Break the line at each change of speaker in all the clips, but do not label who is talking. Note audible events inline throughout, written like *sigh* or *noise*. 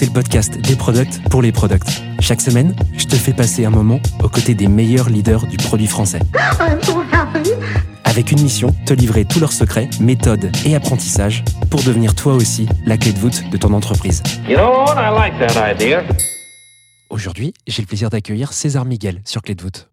c'est le podcast des products pour les products. Chaque semaine, je te fais passer un moment aux côtés des meilleurs leaders du produit français. Avec une mission, te livrer tous leurs secrets, méthodes et apprentissages pour devenir toi aussi la clé de voûte de ton entreprise.
You know like.
Aujourd'hui, j'ai le plaisir d'accueillir César Miguel sur Clé de voûte.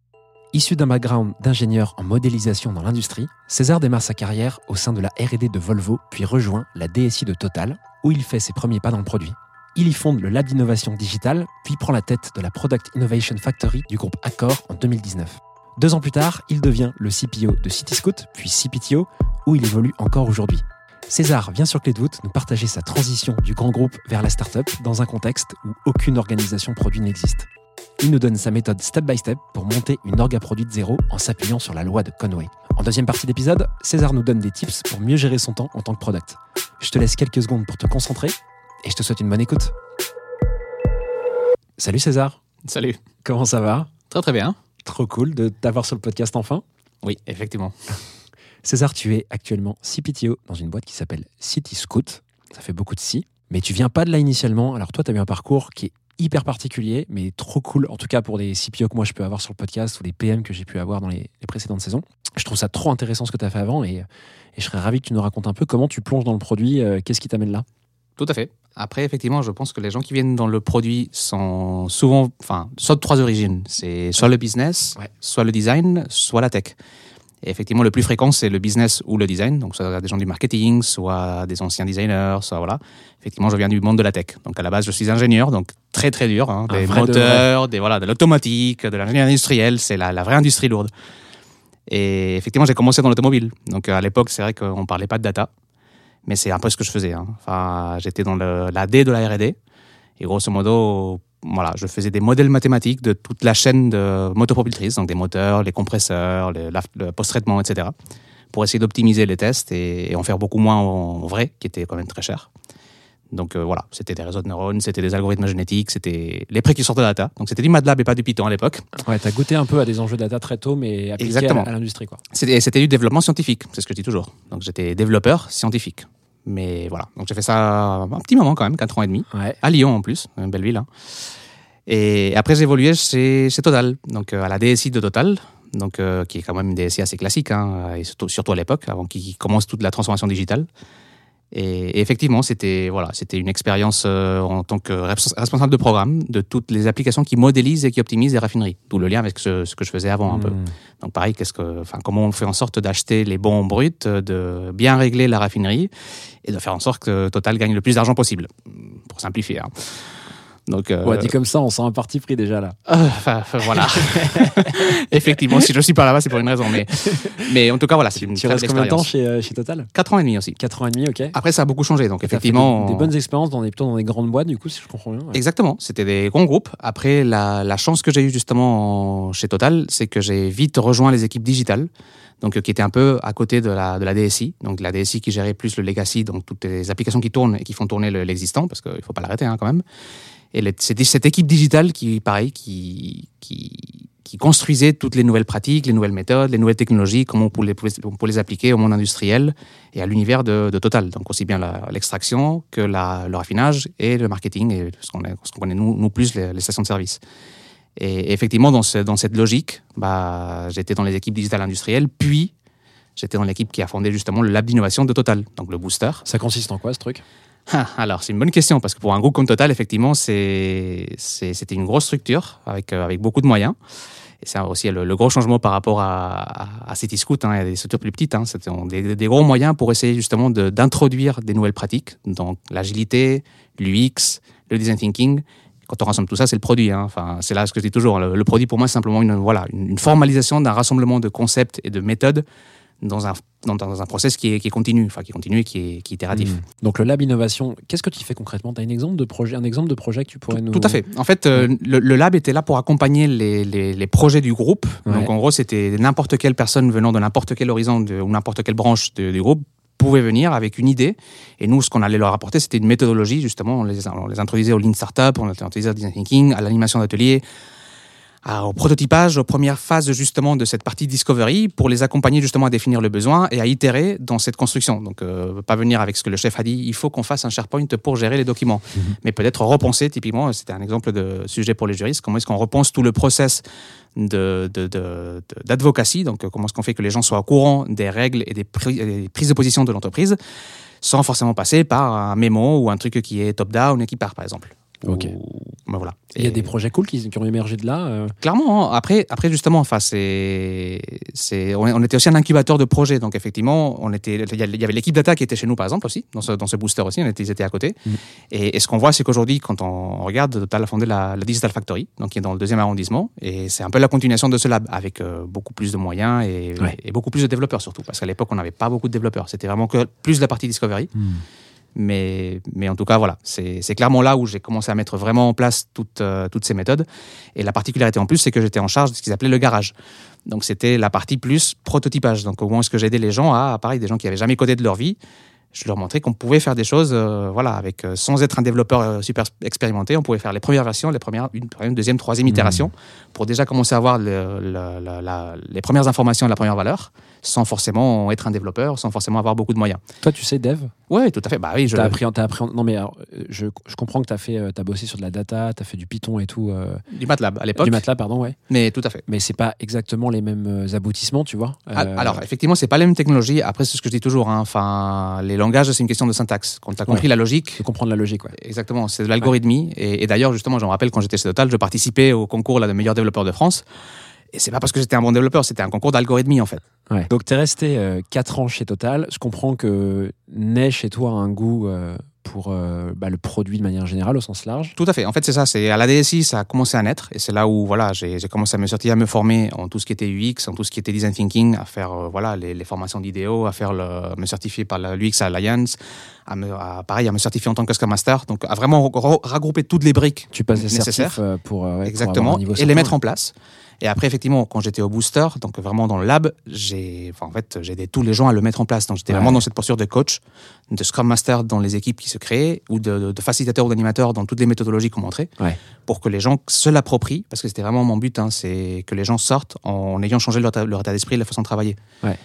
Issu d'un background d'ingénieur en modélisation dans l'industrie, César démarre sa carrière au sein de la R&D de Volvo, puis rejoint la DSI de Total, où il fait ses premiers pas dans le produit. Il y fonde le lab d'innovation digitale, puis prend la tête de la Product Innovation Factory du groupe Accor en 2019. Deux ans plus tard, il devient le CPO de Cityscoot, puis CPTO, où il évolue encore aujourd'hui. César vient sur Clé de voûte nous partager sa transition du grand groupe vers la start-up dans un contexte où aucune organisation produit n'existe. Il nous donne sa méthode step by step pour monter une orga produit de zéro en s'appuyant sur la loi de Conway. En deuxième partie d'épisode, César nous donne des tips pour mieux gérer son temps en tant que product. Je te laisse quelques secondes pour te concentrer et je te souhaite une bonne écoute. Salut César,
Salut.
comment ça va?
Très très bien.
Trop cool de t'avoir sur le podcast enfin.
Oui, effectivement. *laughs*
César, tu es actuellement CPTO dans une boîte qui s'appelle City Scoot. Ça fait beaucoup de si, mais tu viens pas de là initialement. Alors toi, tu as eu un parcours qui est hyper particulier, mais trop cool, en tout cas pour des CPO que moi je peux avoir sur le podcast ou des PM que j'ai pu avoir dans les, les précédentes saisons. Je trouve ça trop intéressant ce que tu as fait avant et, et je serais ravi que tu nous racontes un peu comment tu plonges dans le produit, euh, qu'est-ce qui t'amène là?
Tout à fait. Après, effectivement, je pense que les gens qui viennent dans le produit sont souvent, enfin, soit de trois origines. C'est soit le business,
Ouais.
soit le design, soit la tech. Et effectivement, le plus fréquent, c'est le business ou le design. Donc, soit des gens du marketing, soit des anciens designers, soit voilà. Effectivement, je viens du monde de la tech. Donc, à la base, je suis ingénieur, donc très très dur. hein. Des
vrai de
moteurs, des voilà, de l'automatique, de l'ingénierie industrielle. C'est la, la vraie industrie lourde. Et effectivement, j'ai commencé dans l'automobile. Donc, à l'époque, c'est vrai qu'on parlait pas de data. Mais c'est un peu ce que je faisais. hein. Enfin, j'étais dans le, la D de la R&D. Et grosso modo, voilà, je faisais des modèles mathématiques de toute la chaîne de motopropultrices, donc des moteurs, les compresseurs, le, la- le post-traitement, etc. Pour essayer d'optimiser les tests et, et en faire beaucoup moins en, en vrai, qui était quand même très cher. Donc euh, voilà, c'était des réseaux de neurones, c'était des algorithmes génétiques, c'était les précurseurs de data. Donc c'était du MATLAB et pas du Python à l'époque.
Ouais, tu as goûté un peu à des enjeux data très tôt, mais appliqués à,
Exactement.
à l'industrie. quoi.
C'était c'était du développement scientifique, c'est ce que je dis toujours. Donc j'étais développeur scientifique. Mais voilà, donc j'ai fait ça un petit moment quand même, 4 ans et demi.
Ouais.
à Lyon en plus, une belle ville. hein. Et après, j'ai évolué chez, chez Total, donc euh, à la DSI de Total, donc, euh, qui est quand même une DSI assez classique, hein, et surtout, surtout à l'époque, avant qu'il commence toute la transformation digitale. Et, et effectivement, c'était voilà, c'était une expérience euh, en tant que res- responsable de programme de toutes les applications qui modélisent et qui optimisent les raffineries. D'où le lien avec ce, ce que je faisais avant un peu.
Hmm.
Donc pareil, qu'est-ce que, enfin, comment on fait en sorte d'acheter les bons bruts, de bien régler la raffinerie et de faire en sorte que Total gagne le plus d'argent possible, pour simplifier. hein. Donc, euh,
Ouais, dit comme ça, on sent un parti pris déjà là.
euh, enfin, voilà. *laughs* Effectivement, si je suis pas là-bas, c'est pour une raison. Mais, mais en tout cas, voilà, c'est une
Tu restes combien de temps chez, euh, chez Total?
4 ans et demi aussi.
4 ans et demi, ok.
Après, ça a beaucoup changé. Donc, effectivement.
des, des bonnes expériences dans des, plutôt dans des grandes boîtes, du coup, si je comprends bien. ouais.
Exactement, c'était des grands groupes. Après, la, la chance que j'ai eue justement en- chez Total, c'est que j'ai vite rejoint les équipes digitales, donc euh, qui étaient un peu à côté de la, de la DSI, donc la DSI qui gérait plus le legacy, donc toutes les applications qui tournent et qui font tourner le- l'existant, parce qu'il ne faut pas l'arrêter hein, quand même. Et c'était cette équipe digitale qui, construisait toutes les nouvelles pratiques, les nouvelles méthodes, les nouvelles technologies, comment on pouvait, les appliquer au monde industriel et à l'univers de, Total. Donc aussi bien l'extraction que le raffinage et le marketing et ce qu'on connaît nous, plus, les, stations de service. Et effectivement, dans cette logique, bah, j'étais dans les équipes digitales industrielles, puis j'étais dans l'équipe qui a fondé justement le lab d'innovation de Total, donc le booster.
Ça consiste en quoi ce truc?
Ah, Alors, c'est une bonne question, parce que pour un groupe comme Total, effectivement, c'était une grosse structure avec, euh, avec beaucoup de moyens. Et c'est aussi le, gros changement par rapport à, à, à Cityscoot. Hein, y a des structures plus petites. Hein, C'était des, des gros moyens pour essayer justement d'introduire des nouvelles pratiques. Donc, l'agilité, l'UX, le design thinking. Quand on rassemble tout ça, c'est le produit. hein. Enfin, c'est là ce que je dis toujours. Le, le produit, pour moi, c'est simplement une, voilà, une formalisation d'un rassemblement de concepts et de méthodes dans un, dans, dans un process qui est, qui est continu, enfin qui est continu et qui est, qui est itératif.
Hmm. Donc le lab innovation, qu'est-ce que tu fais concrètement? Tu as un exemple de projet, un exemple de projet que tu pourrais nous
Tout à fait. En fait, euh, le, le lab était là pour accompagner les, les, les projets du groupe.
Ouais.
Donc, en gros, c'était n'importe quelle personne venant de n'importe quel horizon de, ou n'importe quelle branche du groupe pouvait venir avec une idée. Et nous, ce qu'on allait leur apporter, c'était une méthodologie, justement. On les, on les introduisait au Lean Startup, on les introduisait au Design Thinking, à l'animation d'atelier, à- au prototypage, aux premières phases, justement, de cette partie Discovery, pour les accompagner, justement, à définir le besoin et à itérer dans cette construction. Donc, euh, pas venir avec ce que le chef a dit, il faut qu'on fasse un SharePoint pour gérer les documents. Mais peut-être repenser, typiquement, c'était un exemple de sujet pour les juristes, comment est-ce qu'on repense tout le process de, de, de- de- d'advocacy, donc euh, comment est-ce qu'on fait que les gens soient au courant des règles et des, pri- et des prises de position de l'entreprise, sans forcément passer par un mémo ou un truc qui est top-down et qui part, par exemple.
Ok.
Ben voilà.
Il y a des projets cool qui, qui ont émergé de là. euh,
Clairement, hein. après, après justement, enfin, c'est, c'est, on, on était aussi un incubateur de projets, donc effectivement, on était, il y avait l'équipe data qui était chez nous, par exemple aussi, dans ce, dans ce booster aussi, on était, ils étaient à côté.
Mm.
Et, et ce qu'on voit, c'est qu'aujourd'hui, quand on regarde, Total a fondé la, la Digital Factory, donc qui est dans le deuxième arrondissement, et c'est un peu la continuation de ce lab, avec euh, beaucoup plus de moyens et,
Ouais.
et beaucoup plus de développeurs surtout, parce qu'à l'époque, on n'avait pas beaucoup de développeurs, c'était vraiment que plus la partie Discovery. Mais, mais en tout cas, voilà, c'est clairement là où j'ai commencé à mettre vraiment en place toutes, euh, toutes ces méthodes. Et la particularité en plus, c'est que j'étais en charge de ce qu'ils appelaient le garage. Donc c'était la partie plus prototypage. Donc au moins, est-ce que j'aidais les gens à, pareil, des gens qui n'avaient jamais codé de leur vie, je leur montrais qu'on pouvait faire des choses, euh, voilà, avec, euh, sans être un développeur euh, super expérimenté, on pouvait faire les premières versions, les premières, une, une deuxième, troisième itération, pour déjà commencer à avoir le- le- la- la- les premières informations et la première valeur, sans forcément être un développeur, sans forcément avoir beaucoup de moyens.
Toi, tu sais, Dev?
Oui, tout à fait. Bah oui, je,
T'as appris, t'as appris. Non, mais alors, je, je comprends que t'as fait, euh, t'as bossé sur de la data, t'as fait du Python et tout, euh,
du MATLAB à l'époque.
du MATLAB, pardon, ouais.
Mais tout à fait.
Mais c'est pas exactement les mêmes euh, aboutissements, tu vois.
Ah,
Euh,
Alors, effectivement, c'est pas la même technologie. Après, c'est ce que je dis toujours. hein. Enfin, les langages, c'est une question de syntaxe. Quand tu as compris
Ouais.
la logique,
de comprendre la logique, ouais.
exactement, c'est de l'algorithmie. Et, et d'ailleurs, justement, je me rappelle quand j'étais chez Total, je participais au concours là, de meilleur développeur de France. Et c'est pas parce que j'étais un bon développeur, c'était un concours d'algorithmie en fait.
Ouais. Donc, tu es resté 4 ans chez Total. Je comprends que naît chez toi un goût euh, pour euh, bah, le produit de manière générale, au sens large.
Tout à fait. En fait, c'est ça. C'est à la DSI, ça a commencé à naître, et c'est là où voilà, j'ai j'ai commencé à me sortir, à me former en tout ce qui était UX, en tout ce qui était design thinking, à faire euh, voilà les, les formations d'idéo, à faire le, me certifier par la l'UX Alliance, à me, à, pareil, à me certifier en tant que Scrum Master. Donc, à vraiment re- regrouper toutes les briques
Tu passes des
Nécessaire.
certifs euh, pour, euh, ouais, pour avoir
Exactement,
un niveau
et les mettre en place. Et après, effectivement, quand j'étais au booster, donc vraiment dans le lab, j'ai, enfin, en fait, j'ai aidé tous les gens à le mettre en place. Donc j'étais
Ouais.
vraiment dans cette posture de coach, de Scrum Master dans les équipes qui se créaient, ou de, de- de facilitateur ou d'animateur dans toutes les méthodologies qu'on montrait,
Ouais.
pour que les gens se l'approprient, parce que c'était vraiment mon but, hein, c'est que les gens sortent en ayant changé leur, état- leur état d'esprit, leur façon de travailler.
Ouais.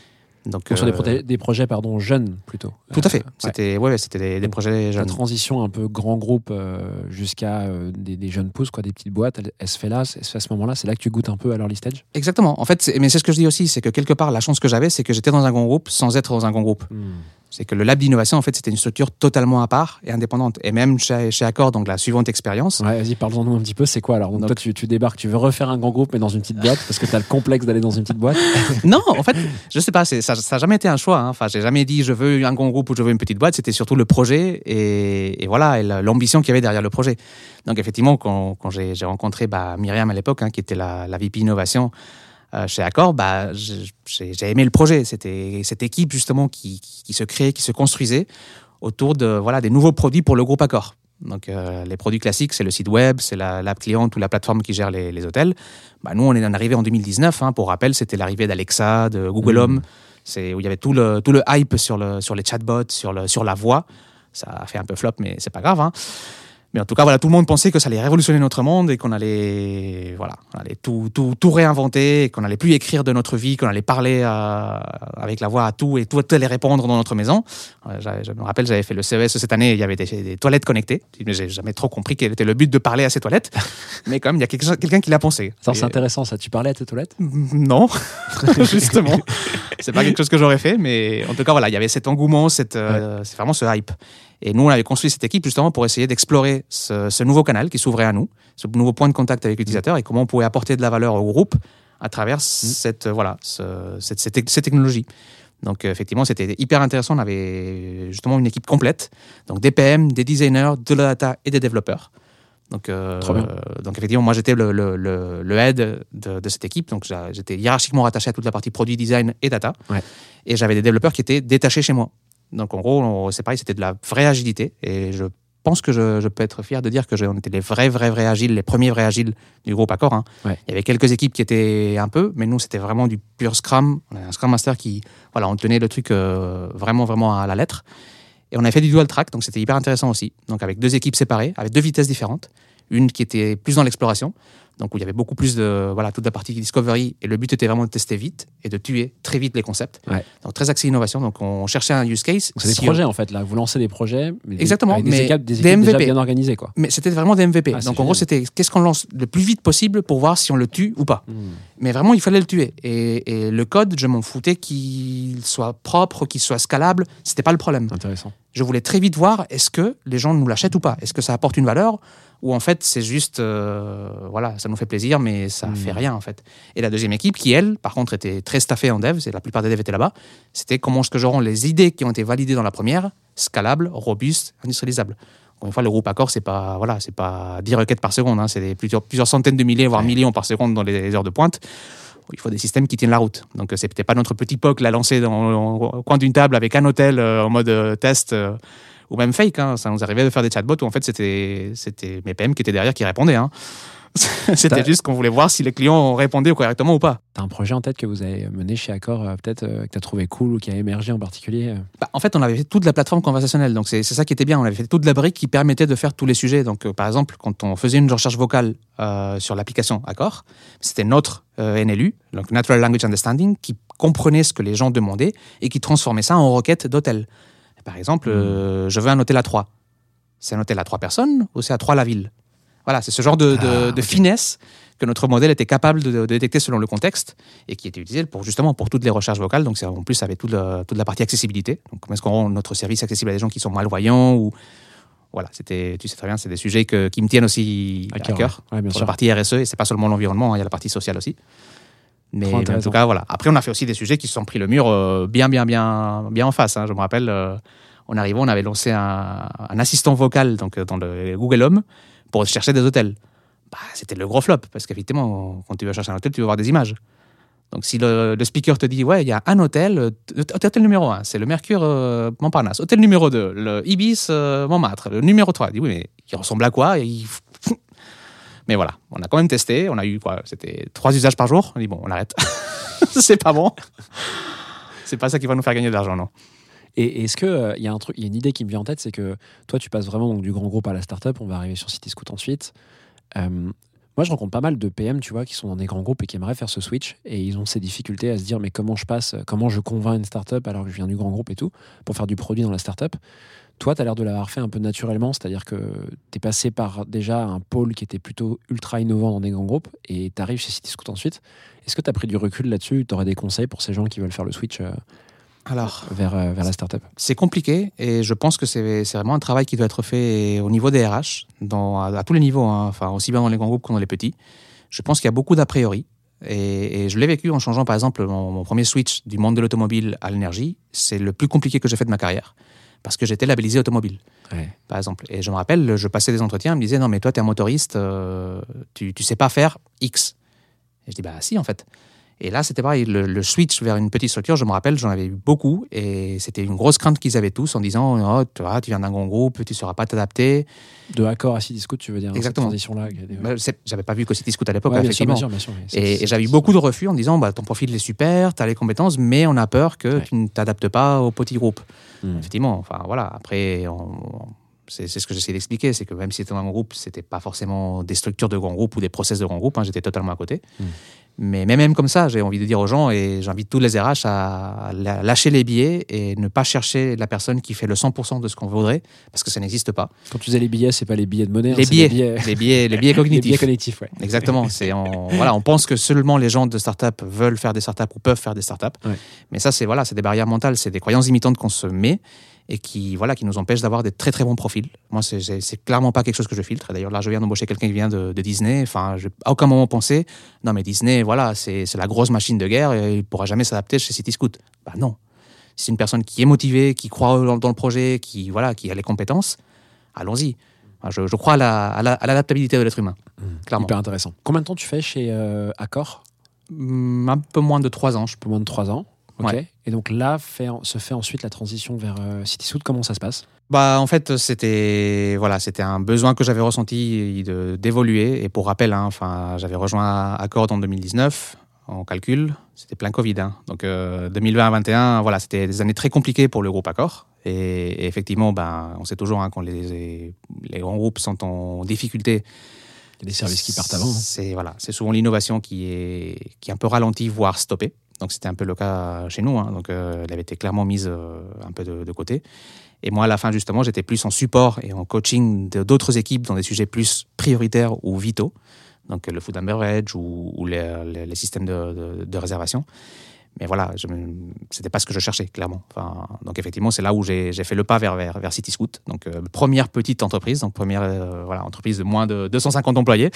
Donc,
Donc, sur des,
euh,
des projets pardon, jeunes, plutôt.
tout à fait.
Euh.
C'était, ouais, ouais, c'était des, projets
La
jeunes.
transition un peu grand groupe euh, jusqu'à des, des jeunes pousses, quoi, des petites boîtes, elle, elle se fait là, elle se fait à ce moment-là. C'est là que tu goûtes un peu à l'early stage.
Exactement. En fait, mais c'est ce que je dis aussi, c'est que quelque part, la chance que j'avais, c'est que j'étais dans un grand groupe sans être dans un grand groupe. C'est que le lab d'innovation, en fait, c'était une structure totalement à part et indépendante. Et même chez, chez Accor, donc la suivante expérience,
Ouais, vas-y, parle-nous un petit peu. C'est quoi alors? Donc,
Donc-
toi, tu, tu débarques, tu veux refaire un grand groupe, mais dans une petite boîte, parce que tu as le complexe d'aller dans une petite boîte? *laughs*
non, en fait, je sais pas, c'est- ça n'a jamais été un choix. hein. Enfin, j'ai jamais dit je veux un grand groupe ou je veux une petite boîte. C'était surtout le projet et, voilà, la- l'ambition qu'il y avait derrière le projet. Donc, effectivement, quand, j'ai rencontré bah, Myriam à l'époque, hein, qui était la, la VP Innovation euh, chez Accor, bah, j'ai aimé le projet. C'était cette équipe, justement, qui, se créait, qui se construisait autour de voilà, des nouveaux produits pour le groupe Accor. Donc, euh, les produits classiques, c'est le site web, c'est la- l'app cliente ou la plateforme qui gère les, hôtels. Bah, nous, on est en arrivé en 2019. hein. pour rappel, c'était l'arrivée d'Alexa, de Google. Home. C'est où il y avait tout le, tout le hype sur, le, sur les chatbots, sur, le, sur la voix. Ça a fait un peu flop, mais c'est pas grave. hein. Mais en tout cas, voilà, tout le monde pensait que ça allait révolutionner notre monde et qu'on allait, voilà, on allait tout, tout, tout réinventer, qu'on allait plus écrire de notre vie, qu'on allait parler avec la voix à tout et tout allait répondre dans notre maison. Euh, Je me rappelle, j'avais fait le CES cette année, il y avait des, des toilettes connectées. Mais j'ai jamais trop compris quel était le but de parler à ces toilettes. *laughs* Mais quand même, il y a quelqu'un qui l'a pensé.
C'est
Et-
intéressant, ça. Tu parlais à tes toilettes?
Non, *laughs* justement. C'est pas quelque chose que j'aurais fait, mais en tout cas, voilà, il y avait cet engouement, cette, euh, c'est vraiment ce hype. Et nous, on avait construit cette équipe justement pour essayer d'explorer ce, ce nouveau canal qui s'ouvrait à nous, ce nouveau point de contact avec l'utilisateur et comment on pouvait apporter de la valeur au groupe à travers cette, euh, voilà, ce- cette, cette, cette technologie. Donc, euh, effectivement, c'était hyper intéressant. On avait justement une équipe complète, donc des PM, des designers, de la data et des développeurs. Donc, euh, donc effectivement, moi j'étais le, le, le, le head de, de cette équipe, donc j'étais hiérarchiquement rattaché à toute la partie produit design et data.
Ouais.
Et j'avais des développeurs qui étaient détachés chez moi. Donc en gros, c'est pareil, c'était de la vraie agilité. Et je pense que je, je peux être fier de dire que je- on était les vrais, vrais, vrais agiles, les premiers vrais agiles du groupe Accor. hein.
Ouais.
Il y avait quelques équipes qui étaient un peu, mais nous c'était vraiment du pur Scrum. On avait un Scrum Master qui, voilà, on tenait le truc euh, vraiment, vraiment à la lettre. Et on a fait du dual track, donc c'était hyper intéressant aussi. Donc avec deux équipes séparées, avec deux vitesses différentes. Une qui était plus dans l'exploration, donc où il y avait beaucoup plus de voilà toute la partie discovery. Et le but était vraiment de tester vite et de tuer très vite les concepts.
Ouais.
Donc très axé innovation. Donc on cherchait un use case.
C'est des projets en fait là, vous lancez des projets, mais
Exactement,
avec des
mais
équipes, des
des
équipes déjà
MVP.
bien organisées quoi.
Mais c'était vraiment des MVP.
Ah,
Donc en gros, c'était qu'est-ce qu'on lance le plus vite possible pour voir si on le tue ou pas.
Hmm.
Mais vraiment, il fallait le tuer. Et, et le code, je m'en foutais qu'il soit propre, qu'il soit scalable. C'était pas le problème.
Intéressant.
Je voulais très vite voir est-ce que les gens nous l'achètent ou pas? Est-ce que ça apporte une valeur? Ou en fait c'est juste euh, voilà ça nous fait plaisir mais ça
Hmm.
fait rien en fait. Et la deuxième équipe qui elle par contre était très staffée en dev, c'est la plupart des devs étaient là-bas. C'était comment est-ce que je rends les idées qui ont été validées dans la première scalables, robustes, industrialisables. Encore une fois, le groupe Accor, c'est pas voilà, c'est pas 10 requêtes par seconde, hein, c'est plusieurs, plusieurs centaines de milliers, voire
Ouais.
millions par seconde dans les heures de pointe. Il faut des systèmes qui tiennent la route. Donc, euh, c'est peut-être pas notre petit POC la lancé dans, au coin d'une table avec un hôtel euh, en mode euh, test euh, ou même fake. hein. Ça nous arrivait de faire des chatbots où en fait c'était c'était mes PM qui étaient derrière qui répondaient. hein. *laughs* c'était juste qu'on voulait voir si les clients répondaient correctement ou pas.
T'as un projet en tête que vous avez mené chez Accor, euh, peut-être euh, que t'as trouvé cool ou qui a émergé en particulier euh
Bah, en fait, on avait fait toute la plateforme conversationnelle, donc c'est c'est ça qui était bien. On avait fait toute la brique qui permettait de faire tous les sujets. Donc, euh, par exemple, quand on faisait une recherche vocale euh, sur l'application Accor, c'était notre euh, NLU, donc Natural Language Understanding, qui comprenait ce que les gens demandaient et qui transformait ça en requête d'hôtel. Par exemple, euh, je veux un hôtel à trois. C'est un hôtel à trois personnes ou c'est à trois la ville? Voilà, c'est ce genre de, de-
Ah,
de finesse que notre modèle était capable de, de détecter selon le contexte et qui était utilisé pour justement pour toutes les recherches vocales. Donc c'est en plus avec toute la, toute la partie accessibilité. Donc comment est-ce qu'on rend notre service accessible à des gens qui sont malvoyants ou voilà, c'était tu sais très bien, c'est des sujets que- qui me tiennent aussi à cœur.
ouais. Ouais, bien
pour
sûr.
la partie RSE et c'est pas seulement l'environnement, hein, il y a la partie sociale aussi. Mais, en tout cas voilà. Après on a fait aussi des sujets qui se sont pris le mur euh, bien bien bien bien en face. hein. Je me rappelle, euh, on arrivait, on avait lancé un, un assistant vocal donc euh, dans le Google Home pour chercher des hôtels. Bah, c'était le gros flop parce qu'effectivement quand tu veux chercher un hôtel, tu veux voir des images. Donc si le, le speaker te dit ouais il y a un hôtel, euh, hôtel numéro 1, c'est le Mercure euh, Montparnasse. Hôtel numéro 2, le Ibis Montmartre. Le numéro 3, il dit oui mais il ressemble à quoi? Il- Mais voilà, on a quand même testé. On a eu quoi C'était trois usages par jour. On dit bon, on arrête. *laughs* c'est pas bon. C'est pas ça qui va nous faire gagner de l'argent, non.
Et est-ce que euh, y a y a une idée qui me vient en tête, c'est que toi, tu passes vraiment donc, du grand groupe à la startup. On va arriver sur Cityscoot ensuite. Euh, moi, je rencontre pas mal de PM, tu vois, qui sont dans des grands groupes et qui aimeraient faire ce switch, et ils ont ces difficultés à se dire, mais comment je passe, comment je convainc une startup alors que je viens du grand groupe et tout, pour faire du produit dans la startup. Toi, tu as l'air de l'avoir fait un peu naturellement, c'est-à-dire que tu es passé par déjà un pôle qui était plutôt ultra innovant dans des grands groupes, et tu arrives chez Cityscoot ensuite. Est-ce que tu as pris du recul là-dessus? Tu aurais des conseils pour ces gens qui veulent faire le switch euh,
Alors,
vers, euh, vers la startup?
c'est compliqué et je pense que c'est c'est vraiment un travail qui doit être fait au niveau des RH, dans, à, à tous les niveaux, hein, enfin, aussi bien dans les grands groupes que dans les petits. Je pense qu'il y a beaucoup d'a priori. Et, et je l'ai vécu en changeant, par exemple, mon, mon premier switch du monde de l'automobile à l'énergie. C'est le plus compliqué que j'ai fait de ma carrière parce que j'étais labellisé automobile.
Ouais.
par exemple. Et je me rappelle, je passais des entretiens, on me disait non mais toi tu es un motoriste, euh, tu tu sais pas faire X. Et je dis bah si en fait. Et là c'était pareil, le, le switch vers une petite structure, je me rappelle, j'en avais eu beaucoup et c'était une grosse crainte qu'ils avaient tous en disant oh, tu viens d'un grand groupe, tu sauras pas t'adapter.
De accord à Cityscoot, tu veux dire
Exactement.
cette transition-là
Bah, J'avais pas vu que Cityscoot à l'époque,
Ouais, bien sûr,
effectivement.
bien sûr, bien sûr,
Et, et j'avais eu beaucoup de refus en disant bah, ton profil est super, tu as les compétences, mais on a peur que
Ouais.
tu ne t'adaptes pas au petit groupe.
Hmm.
Effectivement, enfin voilà, après, on- c'est ce que j'essaie d'expliquer, c'est que même si c'était un grand groupe, c'était pas forcément des structures de grand groupe ou des process de grand groupe, hein, j'étais totalement à côté.
Mm.
Mais, mais même comme ça, j'ai envie de dire aux gens, et j'invite tous les RH à lâcher les billets et ne pas chercher la personne qui fait le 100% de ce qu'on voudrait, parce que ça n'existe pas.
Quand tu disais les billets, c'est pas les billets de monnaie, hein,
Les
c'est
billets,
les billets,
les billets, les billets *laughs*
les
cognitifs.
billets connectifs, ouais.
Exactement. C'est on, *laughs* voilà, on pense que seulement les gens de start-up veulent faire des start-up ou peuvent faire des start-up.
Ouais.
Mais ça, c'est voilà, c'est des barrières mentales, c'est des croyances limitantes qu'on se met et qui voilà, qui nous empêchent d'avoir des très très bons profils. Moi, c'est- clairement pas quelque chose que je filtre. D'ailleurs, là, je viens d'embaucher quelqu'un qui vient de, de Disney. Enfin, je à aucun moment pensé, non mais Disney, voilà, c'est la grosse machine de guerre et il pourra jamais s'adapter chez Cityscoot. Bah non. C'est une personne qui est motivée, qui croit dans, dans le projet, qui voilà, qui a les compétences. Allons-y. Je, je crois à la- à la- à l'adaptabilité de l'être humain, clairement.
Hyper intéressant. Combien de temps tu fais chez euh, Accor?
Hum, Un peu moins de trois ans, je
Un peu moins de 3 ans.
Ouais.
Et donc là, fait, se fait ensuite la transition vers euh, CitySoot. Comment ça se passe?
Bah, en fait, c'était voilà, c'était un besoin que j'avais ressenti d'évoluer. Et pour rappel, hein, enfin, j'avais rejoint Accord en 2019. En calcul, c'était plein Covid. hein. Donc euh, 2020-2021, voilà, c'était des années très compliquées pour le groupe Accor. Et, et effectivement, ben, on sait toujours hein, quand les, les grands groupes sont en difficulté,
Il y a des services qui partent avant.
c'est voilà, c'est souvent l'innovation qui est qui est un peu ralentie, voire stoppée. Donc c'était un peu le cas chez nous. hein. Donc euh, elle avait été clairement mise euh, un peu de, côté. Et moi, à la fin, justement, j'étais plus en support et en coaching d'autres équipes dans des sujets plus prioritaires ou vitaux. Donc le food and beverage ou, les, les- systèmes de, réservation. Mais voilà, je me- c'était pas ce que je cherchais, clairement. Donc effectivement, c'est là où j'ai fait le pas vers, vers, vers City Scoot. Donc euh, première petite entreprise, donc première voilà, entreprise de moins de 250 employés.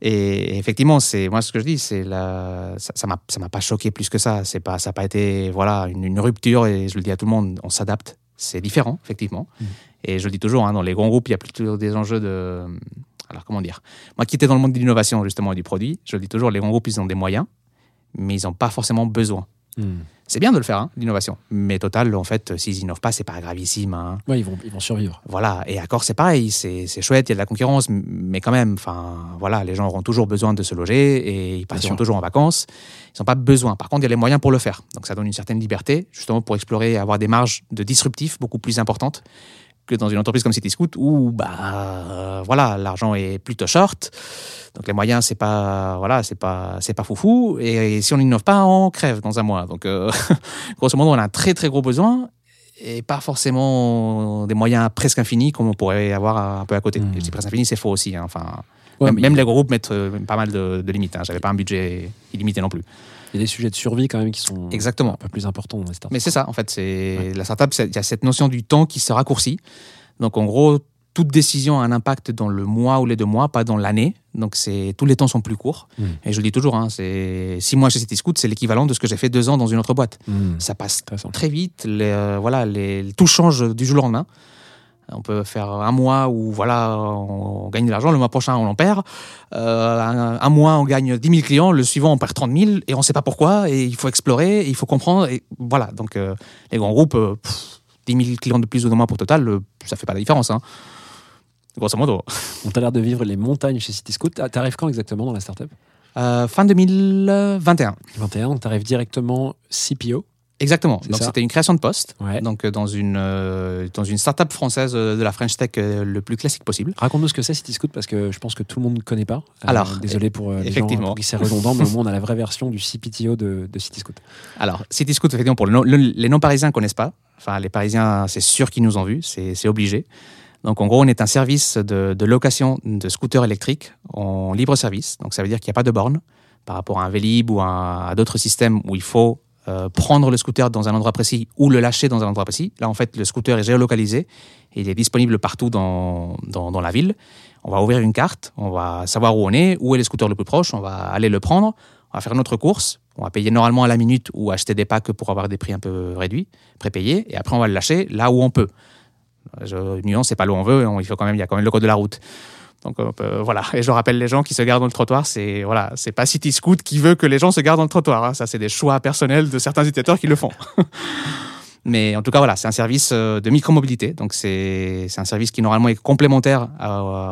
Et effectivement, c'est moi ce que je dis, c'est la, ça, m'a, ça m'a pas choqué plus que ça. C'est pas, ça n'a pas été voilà une, une rupture et je le dis à tout le monde, on s'adapte. C'est différent, effectivement. Et je le dis toujours, hein, dans les grands groupes, il y a plutôt des enjeux de, alors comment dire, moi qui étais dans le monde de l'innovation justement et du produit, je le dis toujours, les grands groupes ils ont des moyens, mais ils n'ont pas forcément besoin.
Hmm.
C'est bien de le faire, hein, l'innovation. Mais Total, en fait, s'ils innovent pas, c'est pas gravissime. hein.
Ouais, ils vont, ils vont survivre.
Voilà, et Accor, c'est pareil, c'est c'est chouette, il y a de la concurrence, mais quand même, enfin, voilà, les gens auront toujours besoin de se loger et ils passeront toujours en vacances. Ils n'ont pas besoin. Par contre, il y a les moyens pour le faire. Donc, ça donne une certaine liberté, justement, pour explorer et avoir des marges de disruptif beaucoup plus importantes que dans une entreprise comme CityScoot où, bah, voilà, l'argent est plutôt short. Donc, les moyens, c'est pas, voilà, c'est pas, c'est pas foufou. Et, et si on n'innove pas, on crève dans un mois. Donc, euh, *laughs* grosso modo, on a un très, très gros besoin et pas forcément des moyens presque infinis comme on pourrait avoir un peu à côté. Je dis presque infini, c'est faux aussi. hein. Enfin,
Ouais,
même,
mais
même les gros groupes mettent euh, pas mal de, de limites. Hein. J'avais pas un budget illimité non plus.
Il y a des sujets de survie quand même qui sont
Exactement.
un peu plus importants dans les startups.
Mais c'est ça, en fait. c'est La startup, il y a cette notion du temps qui se raccourcit. Donc, en gros, toute décision a un impact dans le mois ou les deux mois, pas dans l'année. Donc, c'est tous les temps sont plus courts.
Mm.
Et je le dis toujours, hein, c'est six mois chez CityScoot, c'est l'équivalent de ce que j'ai fait deux ans dans une autre boîte.
Hmm.
Ça passe très vite. Les, euh, voilà, les, tout change du jour au lendemain. On peut faire un mois où voilà, on gagne de l'argent, le mois prochain on en perd. Euh, un, un mois on gagne 10 000 clients, le suivant on perd 30 000 et on ne sait pas pourquoi. Et il faut explorer, et il faut comprendre. Et voilà, donc euh, les grands groupes, euh, pff, 10 000 clients de plus ou de moins pour total, euh, ça fait pas la différence. Hein. Grosso modo.
On t'a l'air de vivre les montagnes chez CityScoot. Ah, T'arrives quand exactement dans la startup?
Fin 2021.
21. T'arrives directement CPO.
Exactement. Donc c'était une création de poste.
Ouais.
Donc euh, dans une euh, dans une startup française euh, de la French Tech euh, le plus classique possible.
Raconte-nous ce que c'est CityScoot parce que je pense que tout le monde ne connaît pas. Euh,
Alors,
désolé pour les
effectivement.
gens qui c'est redondant, mais au moins on a la vraie version du CPTO de, de CityScoot.
Alors, CityScoot, effectivement, pour le non- le- les non-parisiens ne connaissent pas. Enfin, les Parisiens, c'est sûr qu'ils nous ont vus, c'est c'est obligé. Donc, en gros, on est un service de, de location de scooters électriques en libre service. Donc, ça veut dire qu'il n'y a pas de borne par rapport à un Vélib ou à, à d'autres systèmes où il faut euh, prendre le scooter dans un endroit précis ou le lâcher dans un endroit précis. Là, en fait, le scooter est géolocalisé il est disponible partout dans, dans, la ville. On va ouvrir une carte, on va savoir où on est, où est le scooter le plus proche, on va aller le prendre, on va faire notre course, on va payer normalement à la minute ou acheter des packs pour avoir des prix un peu réduits, prépayés, et après on va le lâcher là où on peut. Je, nuance, c'est pas là où on veut, on- il faut quand même, il y a quand même le code de la route. Donc on peut- voilà. Et je rappelle les gens qui se gardent dans le trottoir, c'est voilà, c'est pas City Scoot qui veut que les gens se gardent dans le trottoir. hein. Ça, c'est des choix personnels de certains utilisateurs qui le font. *laughs* Mais en tout cas, voilà, c'est un service euh, de micromobilité. Donc, c'est un service qui, normalement, est complémentaire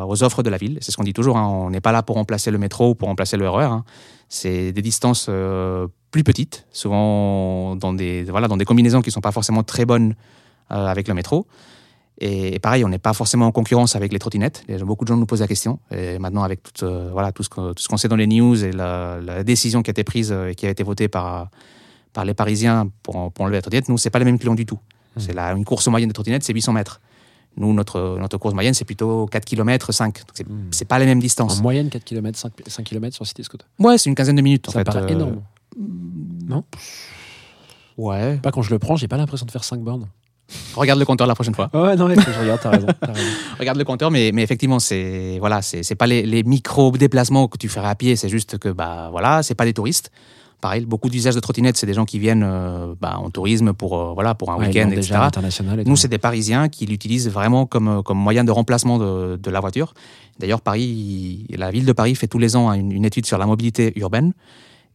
aux offres de la ville. C'est ce qu'on dit toujours. hein. On n'est pas là pour remplacer le métro ou pour remplacer le RER. hein. C'est des distances euh, plus petites, souvent dans des, voilà, dans des combinaisons qui ne sont pas forcément très bonnes euh, avec le métro. Et, pareil, on n'est pas forcément en concurrence avec les trottinettes. Et beaucoup de gens nous posent la question. Et maintenant, avec tout, euh, voilà, tout ce qu'on ce sait dans les news et la, la décision qui a été prise euh, et qui a été votée par, par les Parisiens pour, pour enlever la trottinette, nous, c'est pas les mêmes clients du tout. C'est la, une course moyenne de trottinette, c'est 800 mètres. Nous, notre, notre course moyenne, c'est plutôt 4 km, 5. Donc, c'est
Hmm.
c'est pas les mêmes distances.
En moyenne, 4 km, 5, 5 km sur CityScoot.
Ouais, c'est une quinzaine de minutes, en
Ça me
fait.
paraît
euh,
énorme. Non
Ouais.
Pas quand je le prends, j'ai pas l'impression de faire 5 bornes.
Regarde le compteur la prochaine fois.
Ouais, non, mais je regarde, t'as raison. *laughs*
Regarde le compteur, mais, mais effectivement, c'est voilà, c'est c'est pas les, les micro déplacements que tu ferais à pied, c'est juste que bah voilà, c'est pas des touristes. Pareil, beaucoup d'usages de trottinettes, c'est des gens qui viennent euh, bah, en tourisme pour, euh, voilà, pour un
Ouais,
week-end, etc.
international et
Nous, c'est des Parisiens qui l'utilisent vraiment comme, euh, comme moyen de remplacement de, de la voiture. D'ailleurs, Paris, la ville de Paris fait tous les ans une, une étude sur la mobilité urbaine.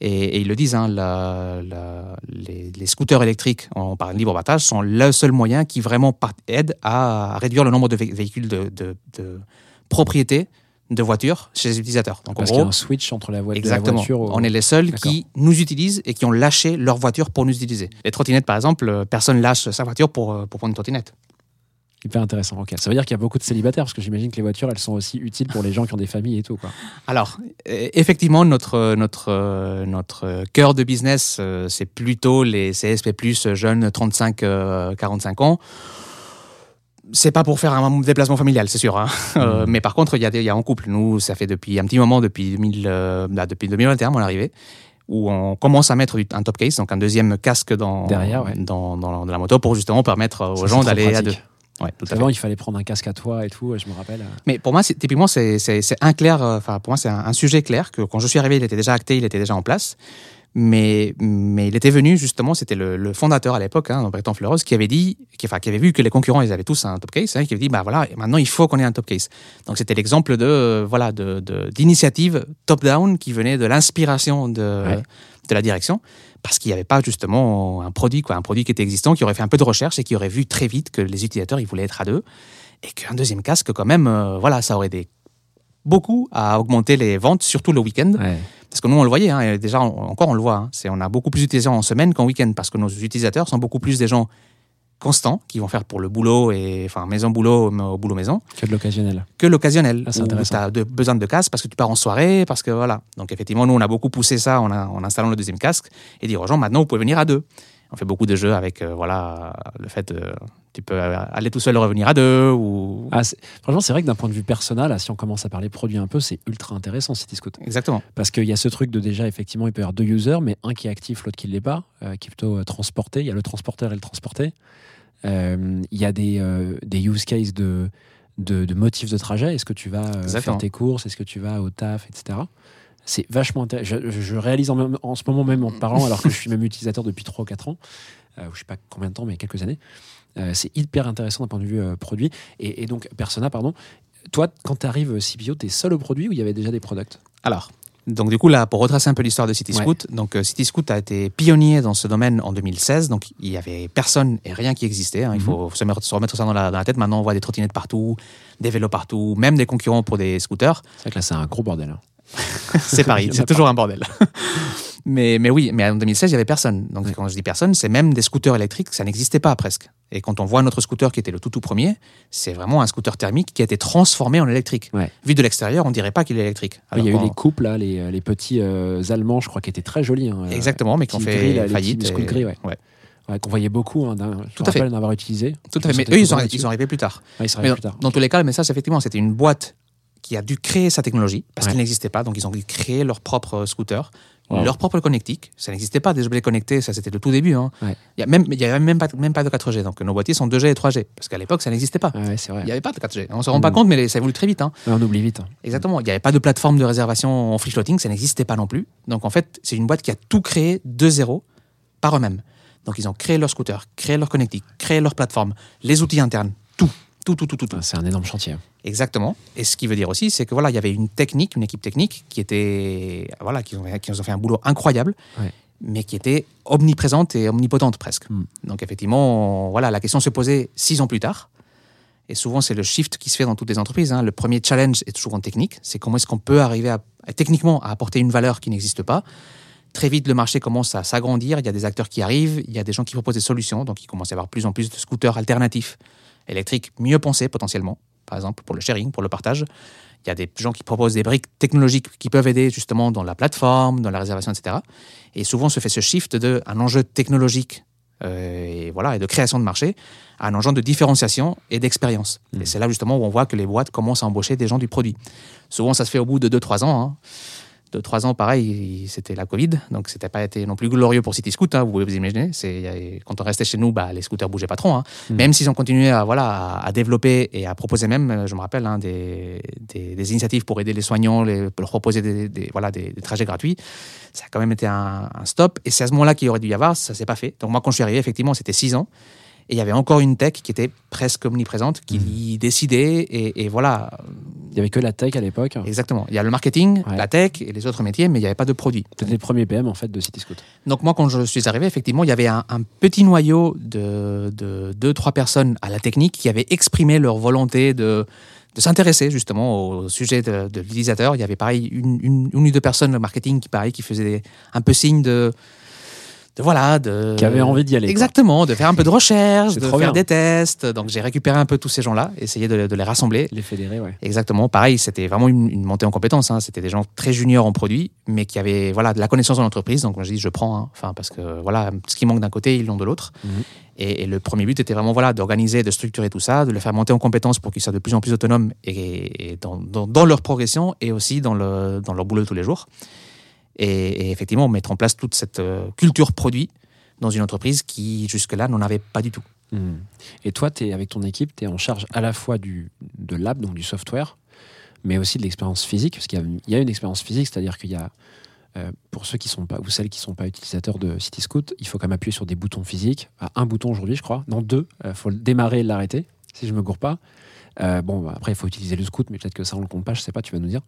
Et, et ils le disent, hein, la- la- les, les scooters électriques en, par libre battage sont le seul moyen qui vraiment aide à réduire le nombre de vé- véhicules de, de, de propriété de voitures chez les utilisateurs. Donc,
Parce
en
qu'il y a
gros,
un switch entre la, de la
Exactement.
voiture. au-
On est les seuls qui nous utilisent et qui ont lâché leur voiture pour nous utiliser. Les trottinettes, par exemple, euh, personne lâche sa voiture pour, euh, pour prendre une trottinette.
Hyper intéressant. Ok. Ça veut dire qu'il y a beaucoup de célibataires parce que j'imagine que les voitures, elles sont aussi utiles pour les gens qui ont des familles et tout. Quoi.
Alors, euh, effectivement, notre, notre, euh, notre cœur de business, euh, c'est plutôt les CSP+, jeunes 35-45 ans. C'est pas pour faire un déplacement familial, c'est sûr. hein. Euh, mais par contre, il y, a y a en couple. Nous, ça fait depuis un petit moment, depuis, 2000, euh, là, depuis 2021, mon arrivée, où on commence à mettre un top case, donc un deuxième casque dans,
Derrière, ouais.
dans, dans la moto pour justement permettre aux
Ça,
gens d'aller à deux. Ouais, tout.
Avant, il fallait prendre un casque à toi et tout. Je me rappelle.
Mais pour moi, typiquement, c'est clair. euh, Enfin, pour moi, c'est un, un sujet clair que quand je suis arrivé, il était déjà acté, il était déjà en place. Mais, mais il était venu justement, c'était le, le fondateur à l'époque, hein, Breton Fleuros, qui avait dit, qui, enfin, qui avait vu que les concurrents, ils avaient tous un top case, hein, qui avait dit, bah voilà, maintenant il faut qu'on ait un top case. Donc c'était l'exemple de, euh, voilà, de de- d'initiative top down qui venait de l'inspiration de,
Ouais.
de la direction, parce qu'il n'y avait pas justement un produit, quoi, un produit qui était existant, qui aurait fait un peu de recherche et qui aurait vu très vite que les utilisateurs, ils voulaient être à deux et qu'un deuxième casque, quand même, euh, voilà, ça aurait aidé beaucoup à augmenter les ventes, surtout le week-end.
Ouais.
Parce que nous, on le voyait, hein, et déjà, on- encore, on le voit. hein, c'est, on a beaucoup plus d'utilisateurs en semaine qu'en week-end, parce que nos utilisateurs sont beaucoup plus des gens constants, qui vont faire pour le boulot, et enfin, maison-boulot, au boulot-maison,
Que de l'occasionnel.
que l'occasionnel.
Ah,
tu as besoin de casque parce que tu pars en soirée, parce que voilà. Donc, effectivement, nous, on a beaucoup poussé ça en, en installant le deuxième casque, et dire aux gens, maintenant, vous pouvez venir à deux. On fait beaucoup de jeux avec, euh, voilà, le fait de. Tu peux aller tout seul revenir à deux, ou.
Ah, franchement, c'est vrai que d'un point de vue personnel, là, si on commence à parler produit un peu, c'est ultra intéressant CityScoot.
Exactement.
Parce qu'il y a ce truc de déjà, effectivement, il peut y avoir deux users, mais un qui est actif, l'autre qui ne l'est pas, euh, qui est plutôt euh, transporté. Il y a le transporteur et le transporté. Euh, il y a des, euh, des use cases de, de, de motifs de trajet. Est-ce que tu vas euh, faire tes courses? Est-ce que tu vas au taf, etc. C'est vachement intéressant. Je, je réalise en, ce moment même en te parlant, alors que je suis même utilisateur depuis 3 ou 4 ans, euh, je sais pas combien de temps, mais quelques années. Euh, c'est hyper intéressant d'un point de vue euh, produit. Et, et donc, Persona, pardon. Toi, quand tu arrives CPO, tu es seul au produit ou il y avait déjà des products?
Alors, donc du coup, là, pour retracer un peu l'histoire de CityScoot, donc euh, CityScoot a été pionnier dans ce domaine en 2016, donc il y avait personne et rien qui existait. hein. Il faut se, mettre- se remettre ça dans la, dans la tête. Maintenant, on voit des trottinettes partout, des vélos partout, même des concurrents pour des scooters.
C'est vrai que là, c'est un gros bordel. hein. *laughs*
C'est Paris, c'est toujours un bordel. *laughs* mais, mais oui, mais en 2016, il y avait personne. Donc quand je dis personne, c'est même des scooters électriques, ça n'existait pas presque. Et quand on voit notre scooter qui était le tout tout premier, c'est vraiment un scooter thermique qui a été transformé en électrique.
Ouais.
Vu de l'extérieur, on dirait pas qu'il est électrique.
il y a eu
Alors
les couples, là, les, les petits euh, Allemands, je crois, qui étaient très jolis. hein, euh,
Exactement, mais qui ont fait
gris,
faillite. et-
gris, ouais. ouais, qu'on voyait beaucoup. Hein, je
Tout
me
à fait.
rappelle d'en avoir utilisé.
Tout à fait. Mais eux, ils
content
sont,
là-dessus.
ils sont arrivés plus tard.
Ouais, ils sont
Mais
arrivés
dans,
plus tard.
dans tous les cas, le message, effectivement, c'était une boîte qui a dû créer sa technologie parce
Ouais.
qu'il n'existait pas. Donc, ils ont dû créer leur propre scooter,
Wow.
leur propre connectique. Ça n'existait pas, des objets connectés. Ça, c'était le tout début. hein.
Ouais.
Il y a même, y avait même pas, même pas de 4G. Donc, nos boîtiers sont 2G et 3G. Parce qu'à l'époque, ça n'existait pas.
Ouais.
Il n'y avait pas de 4G. On ne se rend pas
Mm.
compte, mais ça évolue très vite. hein.
On oublie vite. hein.
Exactement. Il n'y avait pas de plateforme de réservation en free floating, ça n'existait pas non plus. Donc en fait, c'est une boîte qui a tout créé de zéro par eux-mêmes. Donc ils ont créé leur scooter, créé leur connectique, créé leur plateforme, les outils internes, tout, tout, tout, tout, tout.
Ah, C'est un énorme chantier.
Exactement. Et ce qui veut dire aussi, c'est que voilà, il y avait une technique, une équipe technique qui était, voilà, qui ont, qui ont fait un boulot incroyable,
Ouais.
mais qui était omniprésente et omnipotente presque.
Mm.
Donc effectivement, voilà, la question se posait six ans plus tard. Et souvent, c'est le shift qui se fait dans toutes les entreprises. hein. Le premier challenge est toujours en technique. C'est comment est-ce qu'on peut arriver à- techniquement à apporter une valeur qui n'existe pas. Très vite, le marché commence à s'agrandir. Il y a des acteurs qui arrivent. Il y a des gens qui proposent des solutions. Donc, il commence à y avoir plus en plus de scooters alternatifs, électriques, mieux pensés potentiellement. Par exemple, pour le sharing, pour le partage. Il y a des gens qui proposent des briques technologiques qui peuvent aider justement dans la plateforme, dans la réservation, etc. Et souvent, se fait ce shift de un enjeu technologique euh, et voilà et de création de marché à un enjeu de différenciation et d'expérience. Et c'est là justement où on voit que les boîtes commencent à embaucher des gens du produit. Souvent, ça se fait au bout de 2-3 ans. hein. Deux, trois ans, pareil, c'était la Covid, donc c'était pas été non plus glorieux pour City Scoot, hein, vous pouvez vous imaginer. C'est, quand on restait chez nous, bah, les scooters bougeaient pas trop. hein.
Mm.
Même s'ils ont continué à, voilà, à, développer et à proposer même, euh, je me rappelle, hein, des, des, des initiatives pour aider les soignants, les, pour leur proposer des, des- voilà, des, des trajets gratuits, ça a quand même été un, un stop. Et c'est à ce moment-là qu'il aurait dû y avoir, ça s'est pas fait. Donc moi, quand je suis arrivé, effectivement, c'était six ans. Et il y avait encore une tech qui était presque omniprésente, qui
Mm.
décidait, et, et voilà,
Il y avait que la tech à l'époque.
exactement. Il y a le marketing,
Ouais.
la tech et les autres métiers, mais il n'y avait pas de produit.
Peut-être les premiers PM en fait de City Scoot.
Donc moi, quand je suis arrivé, effectivement, il y avait un, un petit noyau de, de deux, trois personnes à la technique qui avaient exprimé leur volonté de, de s'intéresser justement au sujet de, de l'utilisateur. Il y avait pareil une, une, une ou deux personnes au marketing qui pareil qui faisaient un peu signe de, de voilà, de
Qui avaient envie d'y aller, quoi.
Exactement, de faire un peu de *laughs* recherche, de faire
bien.
des tests. Donc j'ai récupéré un peu tous ces gens-là, essayé de, de les rassembler.
Les fédérés, ouais.
Exactement, pareil, c'était vraiment une, une montée en compétences. hein. C'était des gens très juniors en produit, mais qui avaient voilà, de la connaissance en entreprise. Donc, moi, je dis, je prends, hein. enfin, parce que voilà, ce qui manque d'un côté, ils l'ont de l'autre.
Mhm.
Et, et le premier but était vraiment voilà, d'organiser, de structurer tout ça, de les faire monter en compétences pour qu'ils soient de plus en plus autonomes et, et dans, dans- dans leur progression et aussi dans, le, dans leur boulot de tous les jours. Et, effectivement, mettre en place toute cette euh, culture produit dans une entreprise qui, jusque-là, n'en avait pas du tout.
Hmm. Et toi, es, avec ton équipe, tu es en charge à la fois du, de l'app, donc du software, mais aussi de l'expérience physique, parce qu'il y a, une expérience physique, c'est-à-dire qu'il y a, euh, pour ceux qui sont pas, ou celles qui ne sont pas utilisateurs de CityScoot, il faut quand même appuyer sur des boutons physiques. Ah, un bouton aujourd'hui, je crois. Non, deux. Il faut le démarrer et l'arrêter, si je me gourre pas. Euh, bon, bah, après, il faut utiliser le scoot, mais peut-être que ça, on le compte pas, je sais pas, tu vas nous dire.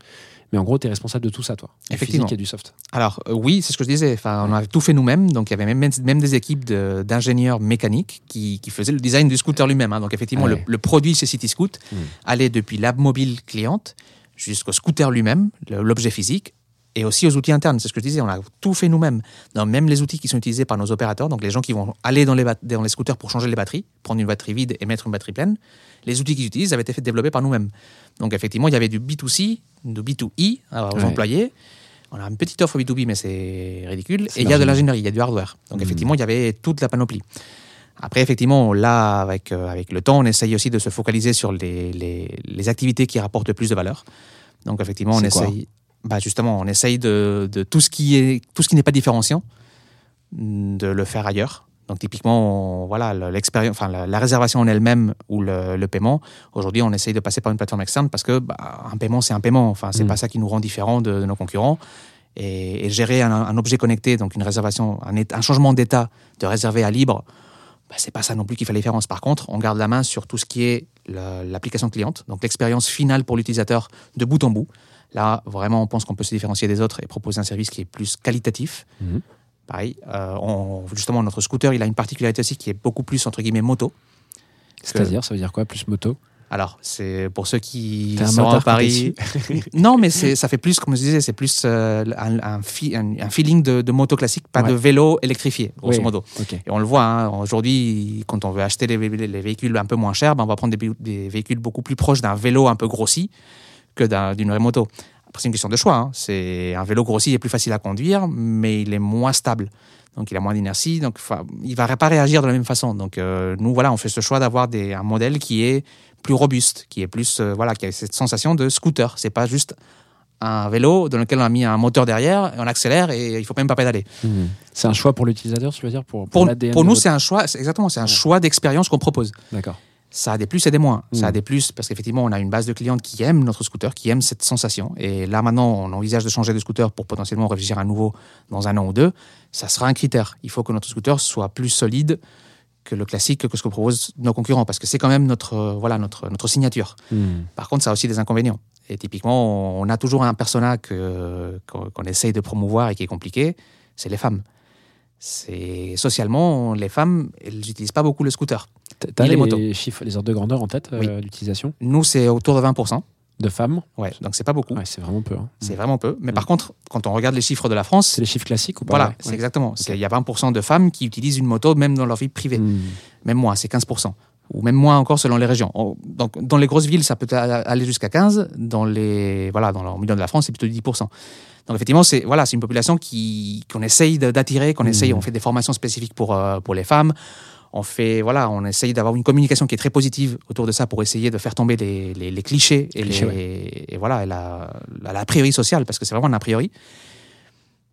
Mais en gros, tu es responsable de tout ça, toi. Du
Effectivement.
physique et du soft.
Alors euh, oui, c'est ce que je disais. Enfin, on a tout fait nous-mêmes. Donc il y avait même, même des équipes de- d'ingénieurs mécaniques qui, qui faisaient le design du scooter lui-même. hein. Donc effectivement, le, produit chez City Scoot
Mm.
allait depuis l'app mobile cliente jusqu'au scooter lui-même, l'objet physique, et aussi aux outils internes. C'est ce que je disais. On a tout fait nous-mêmes. Même les outils qui sont utilisés par nos opérateurs, donc les gens qui vont aller dans les, bat- dans les scooters pour changer les batteries, prendre une batterie vide et mettre une batterie pleine, les outils qu'ils utilisent avaient été fait développer par nous-mêmes. Donc effectivement, il y avait du B2C, du B2E euh, aux
Ouais.
employés. On a une petite offre B2B, mais c'est ridicule. Et il y a de l'ingénierie, il y a du hardware. Donc
Mhm.
effectivement, il y avait toute la panoplie. Après, effectivement, là, avec, euh, avec le temps, on essaye aussi de se focaliser sur les, les, les activités qui rapportent le plus de valeur. Donc effectivement, on essaye, bah, justement, on essaye de, de tout ce qui est tout ce qui n'est pas différenciant, mm, de le faire ailleurs. Donc typiquement, on- voilà, le- l'expérience, enfin la, la réservation en elle-même ou le, le paiement. Aujourd'hui, on essaye de passer par une plateforme externe parce que bah, un paiement, c'est un paiement. Enfin, c'est
Mm.
pas ça qui nous rend différents de, de nos concurrents. Et, et gérer un, un objet connecté, donc une réservation, un, un changement d'état de réservé à libre, bah, c'est pas ça non plus qui fait la différence. Par contre, on garde la main sur tout ce qui est la- l'application cliente, donc l'expérience finale pour l'utilisateur de bout en bout. Là, vraiment, on pense qu'on peut se différencier des autres et proposer un service qui est plus qualitatif.
Mhm.
Pareil, euh, on- justement, notre scooter, il a une particularité aussi qui est beaucoup plus, entre guillemets, moto.
C'est-à-dire, ça veut dire quoi Plus moto?
Alors, c'est pour ceux qui sont à Paris. *laughs* non, mais ça fait plus, comme je disais, c'est plus euh, un, un, fi- un- un feeling de, de moto classique, pas
Ouais.
de vélo électrifié, grosso
Oui.
modo. Et on le voit, hein, aujourd'hui, quand on veut acheter les, vé- les véhicules un peu moins chers, ben, on va prendre des véhicules beaucoup plus proches d'un vélo un peu grossi que d'un- d'une vraie moto. Après, c'est une question de choix. hein. C'est un vélo grossi est plus facile à conduire, mais il est moins stable. Donc, il a moins d'inertie. Donc, il va pas réagir de la même façon. Donc, euh, nous, voilà, on fait ce choix d'avoir un modèle qui est plus robuste, qui est plus, euh, voilà, qui a cette sensation de scooter. C'est pas juste un vélo dans lequel on a mis un moteur derrière, on accélère et il faut même pas pédaler.
Hmm. C'est un choix pour l'utilisateur, tu veux dire Pour,
nous, c'est un choix, exactement, c'est un choix d'expérience qu'on propose.
D'accord.
Ça a des plus et des moins. Ça a
Mm.
des plus parce qu'effectivement, on a une base de clientes qui aiment notre scooter, qui aiment cette sensation. Et là, maintenant, on envisage de changer de scooter pour potentiellement réfléchir à nouveau dans un an ou deux. Ça sera un critère. Il faut que notre scooter soit plus solide que le classique, que ce que proposent nos concurrents, parce que c'est quand même notre, euh, voilà, notre, notre signature.
Hmm.
Par contre, ça a aussi des inconvénients. Et typiquement, on a toujours un persona qu'on essaye de promouvoir et qui est compliqué, c'est les femmes. C'est socialement, les femmes, elles n'utilisent pas beaucoup le scooter.
T'as-
les
les,
motos.
chiffres, les ordres de grandeur en tête euh,
Oui.
d'utilisation
Nous, c'est autour de 20%.
de femmes
Ouais, donc c'est pas beaucoup.
Ouais, c'est vraiment peu. hein.
C'est vraiment peu. Mais
Mm.
par contre, quand on regarde les chiffres de la France,
C'est les chiffres classiques ou pas?
voilà,
Ouais.
c'est exactement. C'est- Il y a 20% de femmes qui utilisent une moto même dans leur vie privée.
Hmm.
Même moins, c'est 15%. Ou même moins encore selon les régions. On- Donc, dans les grosses villes, ça peut aller jusqu'à 15. Dans les, voilà, dans le milieu de la France, c'est plutôt 10%. Donc, effectivement, c'est voilà, c'est une population qui qu'on essaye d'attirer, qu'on
Mhm.
essaye. On fait des formations spécifiques pour euh, pour les femmes. On fait voilà, on essaye d'avoir une communication qui est très positive autour de ça pour essayer de faire tomber les, les, les clichés et,
Clichés,
les, et voilà voilà, elle a, elle a a priori social, parce que c'est vraiment un a priori.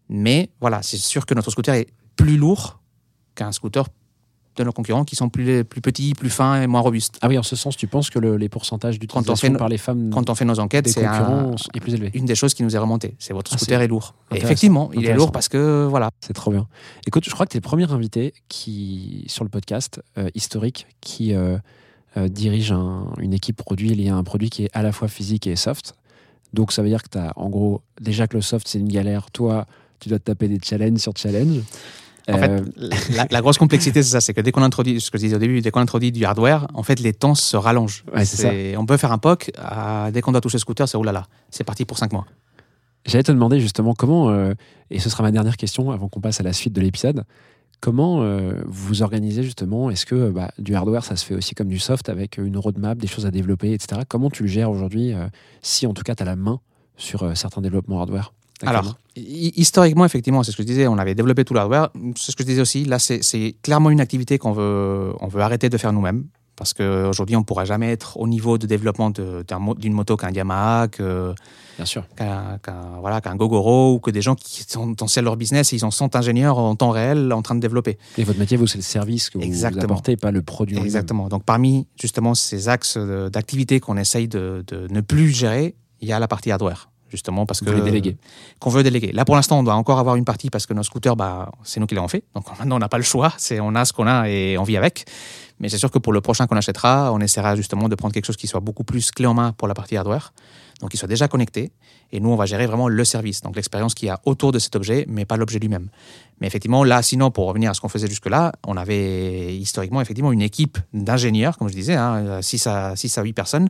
Mais voilà, c'est sûr que notre scooter est plus lourd qu'un scooter de nos concurrents qui sont plus, plus petits, plus fins et moins robustes.
Ah oui, en ce sens, tu penses que le- les pourcentages
on
d'utilisation par les femmes
Quand on fait nos enquêtes, c'est un-
concurrents est plus élevé.
une des choses qui nous est remontée. C'est votre
Ah,
scooter est lourd. Et effectivement, il est lourd parce que voilà.
C'est trop bien. Écoute, je crois que tu es le premier invité qui, sur le podcast euh, historique qui euh, euh, dirige un- une équipe produit liée à un produit qui est à la fois physique et soft. Donc ça veut dire que tu as en gros, déjà que le soft c'est une galère, toi tu dois te taper des challenges sur challenge.
En fait, la, la grosse complexité, c'est ça, c'est que dès qu'on introduit, ce que je disais au début, dès qu'on introduit du hardware, en fait, les temps se rallongent.
Ouais, c'est
On peut faire un POC, à- dès qu'on doit toucher le scooter, c'est oulala, c'est parti pour 5 mois.
J'allais te demander justement comment, euh, et ce sera ma dernière question avant qu'on passe à la suite de l'épisode, comment euh, vous organisez justement Est-ce que bah, du hardware, ça se fait aussi comme du soft avec une roadmap, des choses à développer, etc. Comment tu le gères aujourd'hui euh, si en tout cas tu as la main sur euh, certains développements hardware?
Alors, hi- historiquement, effectivement, c'est ce que je disais, on avait développé tout le hardware. C'est ce que je disais aussi, là, c'est clairement une activité qu'on veut, on veut arrêter de faire nous-mêmes. Parce qu'aujourd'hui, on ne pourra jamais être au niveau de développement d'une moto qu'un Yamaha, qu'un voilà, Gogoro, ou que des gens qui sont dans leur business et ils en sont ingénieurs en temps réel en train de développer.
Et votre métier, vous, c'est le service que vous
Exactement.
apportez, pas le produit.
Exactement. Donc, parmi justement ces axes d'activité qu'on essaye de, de ne plus gérer, il y a la partie hardware. Justement, parce
Vous
que.
déléguer.
Qu'on veut déléguer. Là, pour l'instant, on doit encore avoir une partie parce que nos scooters, bah, c'est nous qui l'avons fait. Donc, *laughs* maintenant, on n'a pas le choix. C'est, on a ce qu'on a et on vit avec. Mais c'est sûr que pour le prochain qu'on achètera, on essaiera justement de prendre quelque chose qui soit beaucoup plus clé en main pour la partie hardware. Donc, qui soit déjà connecté. Et nous, on va gérer vraiment le service. Donc, l'expérience qu'il y a autour de cet objet, mais pas l'objet lui-même. Mais effectivement, là, sinon, pour revenir à ce qu'on faisait jusque-là, on avait historiquement, effectivement, une équipe d'ingénieurs, comme je disais, 6 à, 6 à 8 personnes,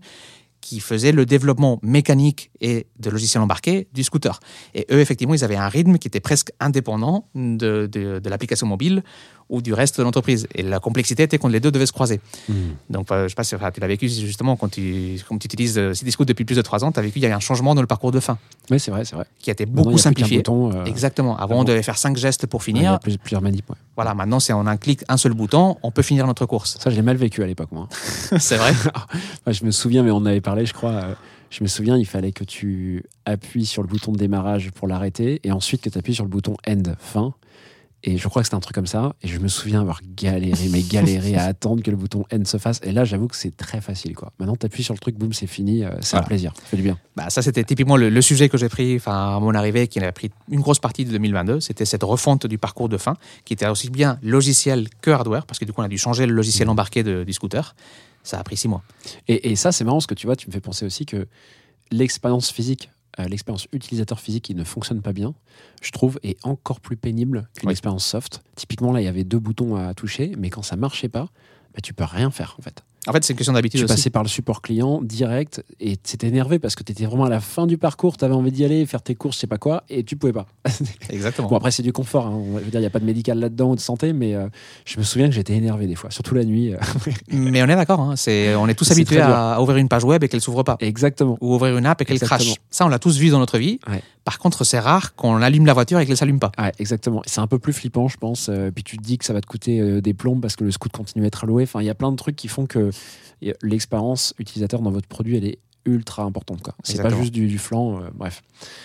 qui faisaient le développement mécanique et de logiciels embarqués du scooter. Et eux, effectivement, ils avaient un rythme qui était presque indépendant de, de, de l'application mobile ou du reste de l'entreprise. Et la complexité était quand les deux devaient se croiser.
Hmm.
Donc, euh, je sais pas si tu l'as vécu justement quand tu, quand tu utilises euh, Cityscoot depuis plus de trois ans, tu as vécu, il y a eu un changement dans le parcours de fin
Oui, c'est vrai, c'est vrai.
qui a été beaucoup
a
simplifié.
bouton, euh,
Exactement. Avant, on devait faire cinq gestes pour
ouais, il y a
finir.
plus- plusieurs manips. ouais.
Voilà, maintenant, c'est en un clic, un seul bouton, on peut finir notre course.
Ça, je l'ai mal vécu à l'époque, moi. *laughs*
c'est vrai. *laughs*
Je me souviens, mais on en avait parlé, je crois. euh, je me souviens, il fallait que tu appuies sur le bouton de démarrage pour l'arrêter et ensuite que tu appuies sur le bouton end, fin. Et je crois que c'était un truc comme ça. Et je me souviens avoir galéré, mais galéré à *laughs* attendre que le bouton end se fasse. Et là, j'avoue que c'est très facile. quoi. Maintenant, tu appuies sur le truc, boum, c'est fini. euh, c'est un plaisir. Ça fait du bien.
Bah, ça, c'était typiquement le, le sujet que j'ai pris à mon arrivée, qui a pris une grosse partie de 2022. C'était cette refonte du parcours de fin, qui était aussi bien logiciel que hardware, parce que du coup, on a dû changer le logiciel embarqué de- du scooter. Ça a pris six mois.
Et, et ça, c'est marrant parce que tu vois, tu me fais penser aussi que l'expérience physique, l'expérience utilisateur physique qui ne fonctionne pas bien, je trouve, est encore plus pénible qu'une
Oui.
expérience soft. Typiquement, là, il y avait deux boutons à toucher, mais quand ça marchait pas, bah, tu peux rien faire en fait.
En fait, c'est une question d'habitude
Tu
aussi.
passais par le support client direct et t'étais énervé parce que t'étais vraiment à la fin du parcours, t'avais envie d'y aller, faire tes courses, je sais pas quoi, et tu pouvais pas. *laughs*
Exactement.
bon, après, c'est du confort, hein. je veux dire, il n'y a pas de médical là-dedans ou de santé, mais euh, je me souviens que j'étais énervé des fois, surtout la nuit. euh. *laughs*
Mais on est d'accord, hein, c'est, on est tous habitués à, à ouvrir une page web et qu'elle s'ouvre pas.
Exactement.
Ou ouvrir une app et qu'elle crache. Ça, on l'a tous vu dans notre vie.
Ouais.
Par contre, c'est rare qu'on allume la voiture et qu'elle ne s'allume pas.
Ouais, exactement. C'est un peu plus flippant, je pense. Euh, puis tu te dis que ça va te coûter des plombes parce que le scoot continue à être alloué. Enfin, il y a plein de trucs qui font que y- l'expérience utilisateur dans votre produit, elle est ultra importante. quoi. C'est pas juste du, du flanc. euh, bref.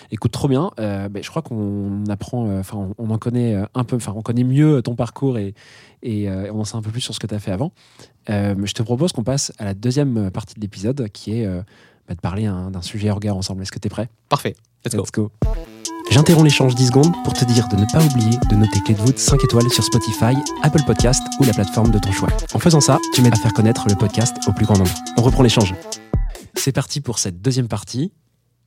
Écoute, trop bien. Euh, ben, je crois qu'on apprend, euh, enfin, on, on en connaît euh, un peu, enfin, on connaît mieux ton parcours et, et euh, on en sait un peu plus sur ce que tu as fait avant. Euh, je te propose qu'on passe à la deuxième partie de l'épisode qui est euh, bah, de parler hein, d'un sujet orga ensemble. Est-ce que tu es prêt?
Parfait. Let's go.
Let's go. J'interromps l'échange 10 secondes pour te dire de ne pas oublier de noter Clé de voûte 5 étoiles sur Spotify, Apple Podcast ou la plateforme de ton choix. En faisant ça, tu m'aides à faire connaître le podcast au plus grand nombre. On reprend l'échange. C'est parti pour cette deuxième partie.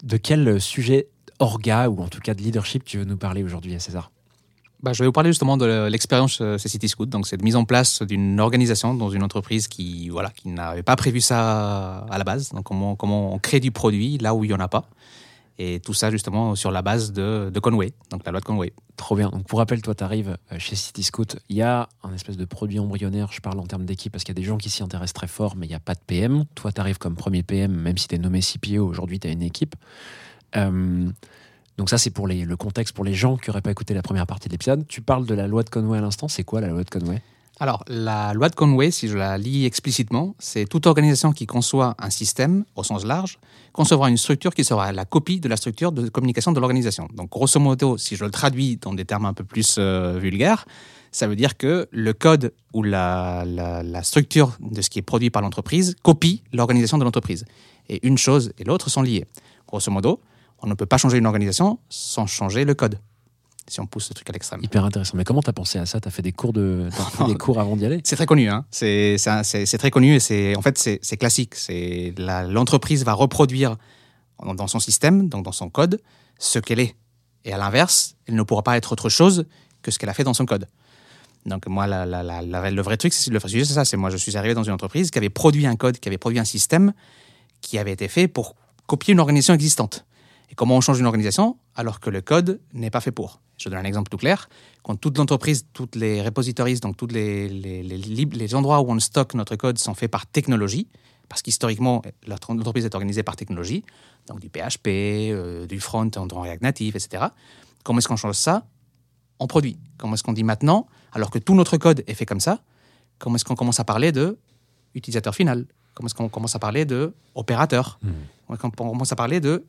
De quel sujet orga ou en tout cas de leadership tu veux nous parler aujourd'hui, César?
Bah, je vais vous parler justement de l'expérience euh, chez Cityscoot. Donc, c'est de mise en place d'une organisation dans une entreprise qui, voilà, qui n'avait pas prévu ça à la base. Donc, comment, comment on crée du produit là où il n'y en a pas. Et tout ça justement sur la base de, Conway, donc la loi de Conway.
Trop bien. Donc pour rappel, toi, tu arrives chez Cityscoot. Il y a un espèce de produit embryonnaire. Je parle en termes d'équipe parce qu'il y a des gens qui s'y intéressent très fort, mais il n'y a pas de PM. Toi, tu arrives comme premier PM, même si tu es nommé CPO. Aujourd'hui, tu as une équipe. Euh, donc ça, c'est pour le contexte pour les gens qui n'auraient pas écouté la première partie de l'épisode. Tu parles de la loi de Conway à l'instant. C'est quoi la loi de Conway?
Alors, la loi de Conway, si je la lis explicitement, c'est toute organisation qui conçoit un système au sens large concevra une structure qui sera la copie de la structure de communication de l'organisation. Donc, grosso modo, si je le traduis dans des termes un peu plus euh, vulgaires, ça veut dire que le code ou la, la- la structure de ce qui est produit par l'entreprise copie l'organisation de l'entreprise. Et une chose et l'autre sont liées. Grosso modo, on ne peut pas changer une organisation sans changer le code, si on pousse ce truc à l'extrême.
Hyper intéressant. Mais comment t'as pensé à ça? T'as fait des cours de, *laughs* fait des cours avant d'y aller?
C'est très connu, hein. c'est très connu et c'est en fait c'est classique. L'entreprise va reproduire dans dans son système, donc dans son code, ce qu'elle est. Et à l'inverse, elle ne pourra pas être autre chose que ce qu'elle a fait dans son code. Donc moi, la- la- la- la- le vrai truc, c'est le vrai sujet, c'est ça. C'est moi, je suis arrivé dans une entreprise qui avait produit un code, qui avait produit un système qui avait été fait pour copier une organisation existante. Et comment on change une organisation alors que le code n'est pas fait pour? Je donne un exemple tout clair. Quand toute l'entreprise, toutes les repositories, donc tous les, les, les, endroits où on stocke notre code sont faits par technologie, parce qu'historiquement, l'entreprise est organisée par technologie, donc du PHP, euh, du front en React Native, etc. Comment est-ce qu'on change ça? En produit. Comment est-ce qu'on dit maintenant, alors que tout notre code est fait comme ça, comment est-ce qu'on commence à parler de utilisateur final? Comment est-ce qu'on commence à parler de opérateur? Comment est-ce qu'on commence à parler de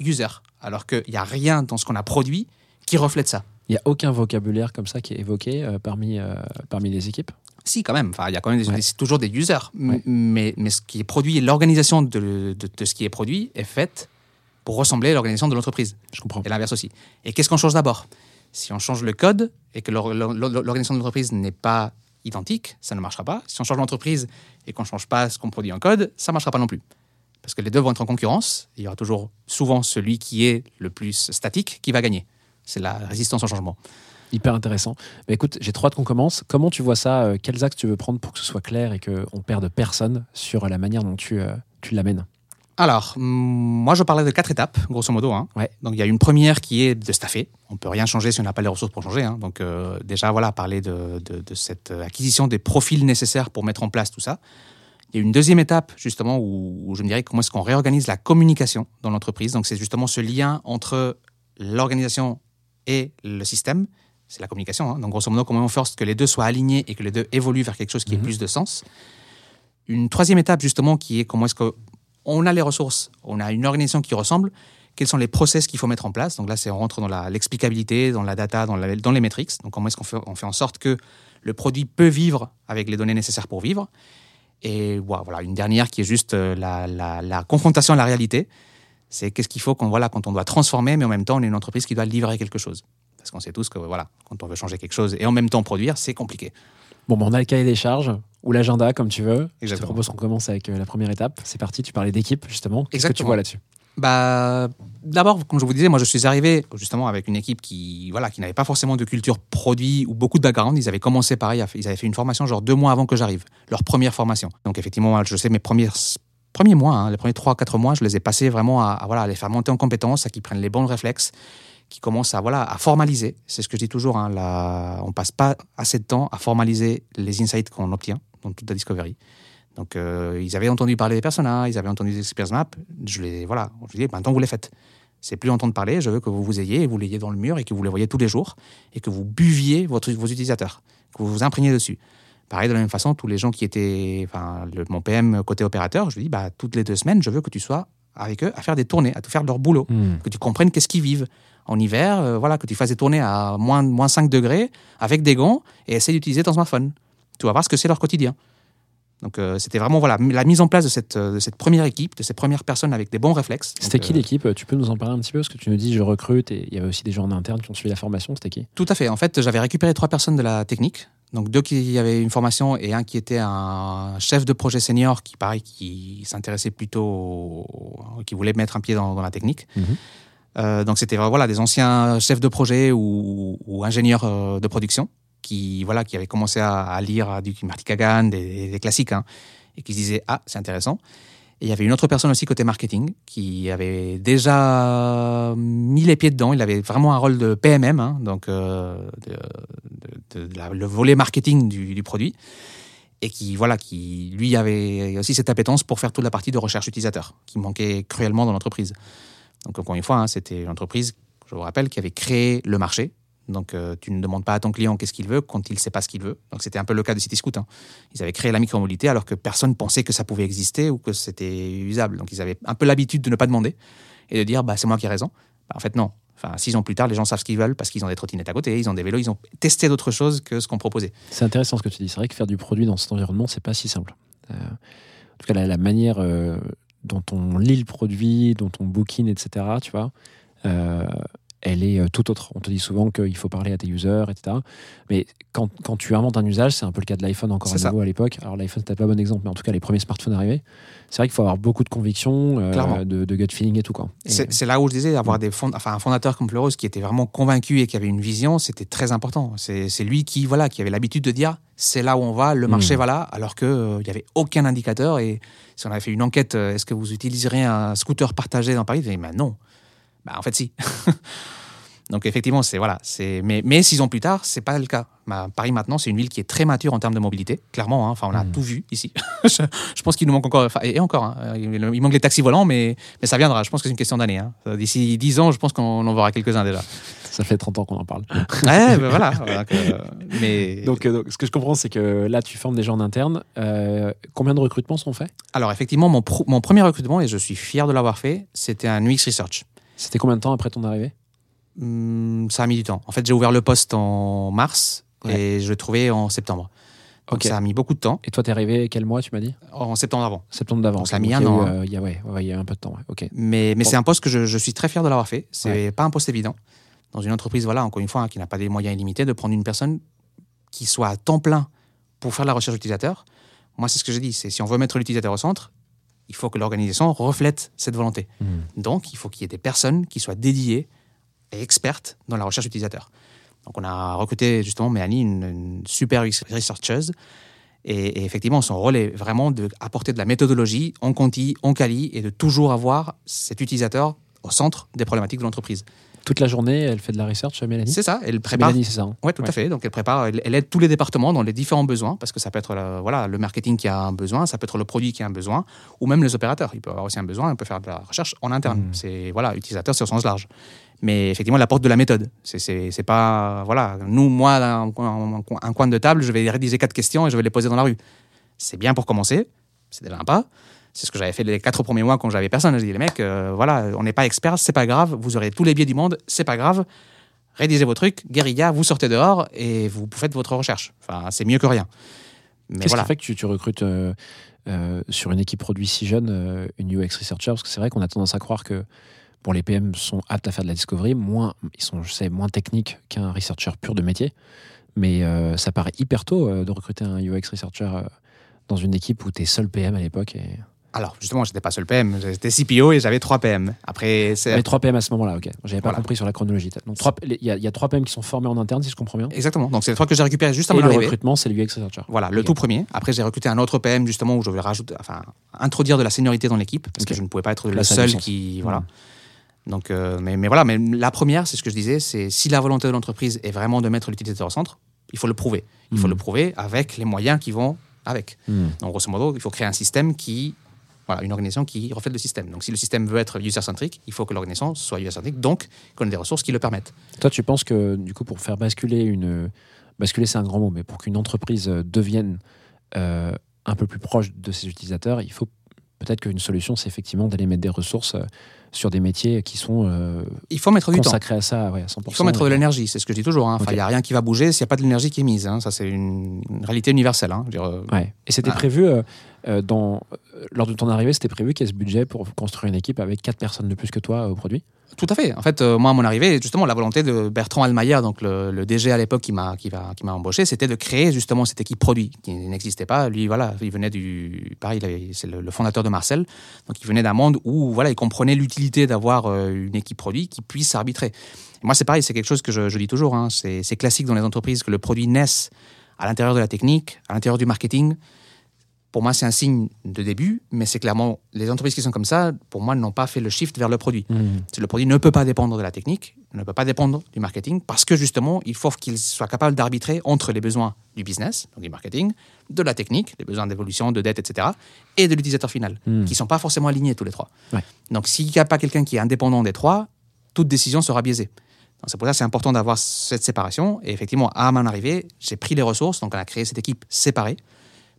user Alors qu'il n'y a rien dans ce qu'on a produit qui reflète ça.
Il n'y a aucun vocabulaire comme ça qui est évoqué euh, parmi, euh, parmi les équipes?
Si, quand même. Enfin, il y a quand même des-
Ouais.
des- c'est toujours des users.
Ouais.
Mais, mais ce qui est produit, l'organisation de, de- de ce qui est produit est faite pour ressembler à l'organisation de l'entreprise.
Je comprends.
Et l'inverse aussi. Et qu'est-ce qu'on change d'abord? Si on change le code et que l'or- l'or- l'organisation de l'entreprise n'est pas identique, ça ne marchera pas. Si on change l'entreprise et qu'on ne change pas ce qu'on produit en code, ça ne marchera pas non plus. Parce que les deux vont être en concurrence. Il y aura toujours souvent celui qui est le plus statique qui va gagner. C'est la résistance au changement.
Hyper intéressant. Mais écoute, j'ai trop hâte qu'on commence. Comment tu vois ça euh, Quels axes tu veux prendre pour que ce soit clair et qu'on ne perde personne sur la manière dont tu, euh, tu l'amènes?
Alors, moi, je parlais de quatre étapes, grosso modo. hein.
Ouais.
Donc, il y a une première qui est de staffer. On peut rien changer si on n'a pas les ressources pour changer. hein. Donc, euh, déjà, voilà, parler de, de- de cette acquisition des profils nécessaires pour mettre en place tout ça. Il y a une deuxième étape, justement, où, où je me dirais comment est-ce qu'on réorganise la communication dans l'entreprise. Donc, c'est justement ce lien entre l'organisation et le système. C'est la communication. hein. Donc, grosso modo, comment on sorte que les deux soient alignés et que les deux évoluent vers quelque chose qui ait
Mhm.
plus de sens. Une troisième étape, justement, qui est comment est-ce que on a les ressources, on a une organisation qui ressemble, quels sont les process qu'il faut mettre en place. Donc là, c'est on rentre dans l'explicabilité, dans la data, dans, la- dans les métriques. Donc comment est-ce qu'on fait, on fait en sorte que le produit peut vivre avec les données nécessaires pour vivre. Et voilà, voilà, une dernière qui est juste euh, la, la- la confrontation à la réalité. C'est qu'est-ce qu'il faut qu'on voilà, quand on doit transformer, mais en même temps, on est une entreprise qui doit livrer quelque chose. Parce qu'on sait tous que voilà, quand on veut changer quelque chose et en même temps produire, c'est compliqué.
Bon, ben, on a le cahier des charges ou l'agenda, comme tu veux. Je te propose qu'on commence avec euh, la première étape. C'est parti, tu parlais d'équipe, justement. Qu'est-ce que tu vois là-dessus?
Bah, d'abord, comme je vous disais, moi, je suis arrivé justement avec une équipe qui, voilà, qui n'avait pas forcément de culture produit ou beaucoup de background. Ils avaient commencé pareil, ils avaient fait une formation genre deux mois avant que j'arrive, leur première formation. Donc effectivement, je sais mes premiers premiers mois, hein, les premiers trois quatre mois, je les ai passés vraiment à, voilà, à les faire monter en compétences, à qu'ils prennent les bons réflexes, qui commencent à voilà à formaliser. C'est ce que je dis toujours. Hein, la, on passe pas assez de temps à formaliser les insights qu'on obtient dans toute la discovery. Donc, euh, ils avaient entendu parler des personas, ils avaient entendu des experience maps. Je les, voilà, je dis, maintenant vous les faites. C'est plus entendre parler, je veux que vous vous ayez, et vous l'ayez dans le mur et que vous les voyez tous les jours et que vous buviez votre, vos utilisateurs, que vous vous imprégniez dessus. Pareil, de la même façon, tous les gens qui étaient, enfin, le- mon PM côté opérateur, je lui dis, bah, toutes les deux semaines, je veux que tu sois avec eux à faire des tournées, à tout faire leur boulot,
Hmm.
que tu comprennes qu'est-ce qu'ils vivent. En hiver, euh, voilà, que tu fasses des tournées à moins, moins 5 degrés avec des gants et essaie d'utiliser ton smartphone. Tu vas voir ce que c'est leur quotidien. Donc euh, c'était vraiment voilà la mise en place de cette, euh, de cette première équipe, de ces premières personnes avec des bons réflexes.
C'était qui
euh,
l'équipe Tu peux nous en parler un petit peu Parce que tu nous dis, je recrute et il y avait aussi des gens en interne qui ont suivi la formation. C'était qui?
Tout à fait. En fait, j'avais récupéré trois personnes de la technique. Donc deux qui avaient une formation et un qui était un chef de projet senior qui, pareil, qui s'intéressait plutôt, au- qui voulait mettre un pied dans, dans la technique.
Mhm.
Euh, donc c'était voilà des anciens chefs de projet ou, ou ingénieurs de production qui voilà qui avaient commencé à, lire du Marty Kagan, des, classiques, hein, et qui se disaient ah c'est intéressant. Et il y avait une autre personne aussi côté marketing qui avait déjà mis les pieds dedans. Il avait vraiment un rôle de PMM, hein, donc euh, le volet marketing du, du produit, et qui voilà, qui lui avait aussi cette appétence pour faire toute la partie de recherche utilisateur, qui manquait cruellement dans l'entreprise. Donc encore une fois, hein, c'était une entreprise, je vous rappelle, qui avait créé le marché. Donc, euh, tu ne demandes pas à ton client qu'est-ce qu'il veut quand il ne sait pas ce qu'il veut. Donc, c'était un peu le cas de Cityscoot. hein. Ils avaient créé la micromobilité alors que personne pensait que ça pouvait exister ou que c'était usable. Donc, ils avaient un peu l'habitude de ne pas demander et de dire bah, c'est moi qui ai raison. Bah, en fait, non. Enfin, six ans plus tard, les gens savent ce qu'ils veulent parce qu'ils ont des trottinettes à côté, ils ont des vélos, ils ont testé d'autres choses que ce qu'on proposait.
C'est intéressant ce que tu dis. C'est vrai que faire du produit dans cet environnement, c'est pas si simple. Euh, en tout cas, la, manière euh, dont on lit le produit, dont on bookine, etc., tu vois, elle est euh, tout autre. On te dit souvent qu'il faut parler à tes users, etc. Mais quand, quand tu inventes un usage, c'est un peu le cas de l'iPhone encore à
ça.
à l'époque. Alors l'iPhone, c'était pas un bon exemple, mais en tout cas, les premiers smartphones arrivés, c'est vrai qu'il faut avoir beaucoup de conviction, euh, de, de gut feeling et tout.
C'est là où je disais, avoir des fond- enfin, un fondateur comme Pleureuse qui était vraiment convaincu et qui avait une vision, c'était très important. C'est c'est lui qui, voilà, qui avait l'habitude de dire c'est là où on va, le marché
Mm.
va là, alors qu'il n'y avait aucun indicateur. Et si on avait fait une enquête, euh, est-ce que vous utiliserez un scooter partagé dans Paris? Il disait, bah non. Bah, en fait, si. *laughs* Donc effectivement, c'est voilà, c'est mais mais six ans plus tard, c'est pas le cas. Bah, Paris maintenant, c'est une ville qui est très mature en termes de mobilité, clairement. hein. Enfin, on a
Mm.
tout vu ici. *laughs* je, je pense qu'il nous manque encore, enfin, et encore, hein, il, il manque les taxis volants, mais mais ça viendra. Je pense que c'est une question d'année. hein. D'ici 10 ans, je pense qu'on en verra quelques-uns déjà.
Ça fait 30 ans qu'on en parle. *laughs*
ouais, ben voilà. voilà que- mais
donc, euh, donc, ce que je comprends, c'est que là, tu formes des gens en interne. Euh, combien de recrutements sont faits?
Alors effectivement, mon premier recrutement, et je suis fier de l'avoir fait, c'était un UX Research.
C'était combien de temps après ton arrivée?
Hum, ça a mis du temps. En fait, j'ai ouvert le poste en mars
Ouais.
et je l'ai trouvé en septembre. Donc ça a mis beaucoup de temps.
Et toi, t'es arrivé quel mois, tu m'as dit?
En septembre avant.
Septembre d'avant.
Ça a mis un
il y a
an, hein.
euh, Il y, a, ouais, y a un peu de temps. ouais.
Mais, mais
Bon.
c'est un poste que je, je suis très fier de l'avoir fait. C'est pas un poste évident. Dans une entreprise, voilà, encore une fois, hein, qui n'a pas des moyens illimités, de prendre une personne qui soit à temps plein pour faire de la recherche utilisateur. Moi, c'est ce que j'ai dit. C'est si on veut mettre l'utilisateur au centre, il faut que l'organisation reflète cette volonté.
Hmm.
Donc, il faut qu'il y ait des personnes qui soient dédiées et expertes dans la recherche utilisateur. Donc, on a recruté justement Mélanie, une, une super researcheuse. Et, et effectivement, son rôle est vraiment d'apporter de la méthodologie, on quanti, on quali, et de toujours avoir cet utilisateur au centre des problématiques de l'entreprise.
Toute la journée, elle fait de la research, Mélanie
C'est ça, elle prépare.
Mélanie, c'est ça. hein
Oui, tout
Ouais.
à fait. Donc, elle prépare, elle, elle aide tous les départements dans les différents besoins, parce que ça peut être la- voilà, le marketing qui a un besoin, ça peut être le produit qui a un besoin, ou même les opérateurs. Il peut avoir aussi un besoin, on peut faire de la recherche en interne.
Mhm.
C'est, voilà, utilisateur, c'est au sens large. Mais effectivement, elle apporte de la méthode. C'est, pas, voilà, nous, moi, un, un- un coin de table, je vais rédiger quatre questions et je vais les poser dans la rue. C'est bien pour commencer, c'est déjà un pas. C'est ce que j'avais fait les quatre premiers mois quand j'avais personne. Je dis, les mecs, euh, voilà, on n'est pas experts, c'est pas grave, vous aurez tous les biais du monde, c'est pas grave rédigez vos trucs, guérilla, vous sortez dehors et vous faites votre recherche. Enfin, c'est mieux que rien. Mais
Qu'est-ce
voilà.
qui fait que tu, tu recrutes euh, euh, sur une équipe produit si jeune une UX researcher? Parce que c'est vrai qu'on a tendance à croire que bon, les PM sont aptes à faire de la discovery, moins, ils sont, je sais, moins techniques qu'un researcher pur de métier. Mais euh, ça paraît hyper tôt euh, de recruter un UX researcher euh, dans une équipe où tu es seul PM à l'époque. Et...
Alors, justement, j'étais pas seul PM, j'étais CPO et j'avais trois PM. Après, c'est.
Mais 3 PM à ce moment-là, ok. J'avais pas
Voilà.
compris sur la chronologie. Donc il y, a- il y a 3 PM qui sont formés en interne, si je comprends bien.
Exactement. Donc, c'est les trois que j'ai récupérés juste
Et
avant
le
l'arrivée.
recrutement, c'est le UX researcher.
Voilà, le tout premier. Après, j'ai recruté un autre PM, justement, où je voulais rajouter, enfin, introduire de la seniorité dans l'équipe, parce que je ne pouvais pas être le seul qui. Voilà.
Mhm.
Donc, euh, mais, mais voilà, mais la première, c'est ce que je disais, c'est si la volonté de l'entreprise est vraiment de mettre l'utilisateur au centre, il faut le prouver. Il faut
Mhm.
le prouver avec les moyens qui vont avec.
Hmm.
Donc, grosso modo, il faut créer un système qui. Voilà, une organisation qui reflète le système. Donc, si le système veut être user-centrique, il faut que l'organisation soit user-centrique, donc qu'on ait des ressources qui le permettent.
Toi, tu penses que, du coup, pour faire basculer une. Basculer, c'est un grand mot, mais pour qu'une entreprise euh, devienne euh, un peu plus proche de ses utilisateurs, il faut peut-être qu'une solution, c'est effectivement d'aller mettre des ressources euh, sur des métiers qui sont euh,
Il faut mettre du temps.
consacrés à ça ouais, à 100%.
Il faut mettre de l'énergie, c'est ce que je dis toujours. hein. Enfin, il n'y a rien qui va bouger s'il n'y a pas de l'énergie qui est mise. hein. Ça, c'est une, réalité universelle. hein. Dire, euh,
Ouais. Et c'était
Ah.
prévu, euh, euh, euh, lors de ton arrivée, c'était prévu qu'il y ait ce budget pour construire une équipe avec 4 personnes de plus que toi au produit?
Tout à fait. En fait, euh, moi, à mon arrivée, justement, la volonté de Bertrand Almayer, donc le, DG à l'époque qui m'a qui embauché, c'était de créer justement cette équipe produit qui n'existait pas. Lui, voilà, il venait du pareil, c'est le, le fondateur de Marcel, donc il venait d'un monde où voilà, il comprenait l'utilité d'avoir euh, une équipe produit qui puisse arbitrer. Moi, c'est pareil, c'est quelque chose que je, dis toujours. hein. c'est classique dans les entreprises que le produit naisse à l'intérieur de la technique, à l'intérieur du marketing. Pour moi, c'est un signe de début, mais c'est clairement les entreprises qui sont comme ça, pour moi, n'ont pas fait le shift vers le produit. C'est Le produit ne peut pas dépendre de la technique, ne peut pas dépendre du marketing, parce que justement, il faut qu'il soit capable d'arbitrer entre les besoins du business, donc du marketing, de la technique, les besoins d'évolution, de dette, etc., et de l'utilisateur final,
Mm.
qui ne sont pas forcément alignés tous les trois.
Ouais.
Donc, s'il n'y a pas quelqu'un qui est indépendant des trois, toute décision sera biaisée. C'est pour ça que c'est important d'avoir cette séparation. Et effectivement, à mon arrivée, j'ai pris les ressources, donc on a créé cette équipe séparée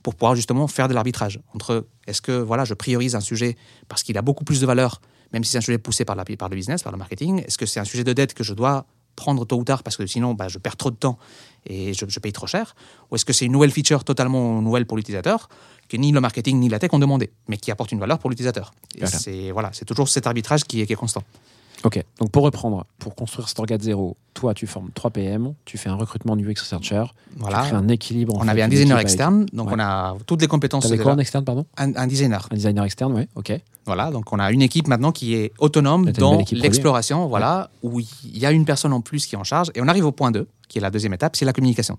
pour pouvoir justement faire de l'arbitrage entre est-ce que voilà, je priorise un sujet parce qu'il a beaucoup plus de valeur, même si c'est un sujet poussé par, la, par le business, par le marketing, est-ce que c'est un sujet de dette que je dois prendre tôt ou tard parce que sinon bah, je perds trop de temps et je, je paye trop cher Ou est-ce que c'est une nouvelle feature totalement nouvelle pour l'utilisateur que ni le marketing ni la tech ont demandé, mais qui apporte une valeur pour l'utilisateur?
Voilà.
C'est voilà, toujours cet arbitrage qui est, qui est constant.
Ok, donc pour reprendre, pour construire cet orga de zéro, toi tu formes 3 PM, tu fais un recrutement du UX Researcher, tu crées
Voilà.
un équilibre.
On avait un designer
avec-
externe, donc
Ouais.
on a toutes les compétences.
T'avais quoi en externe, pardon
un, un designer.
Un designer externe, ouais, ok.
Voilà, donc on a une équipe maintenant qui est autonome dans l'exploration, voilà, où il y a une personne en plus qui est en charge. Et on arrive au point 2, qui est la deuxième étape, c'est la communication.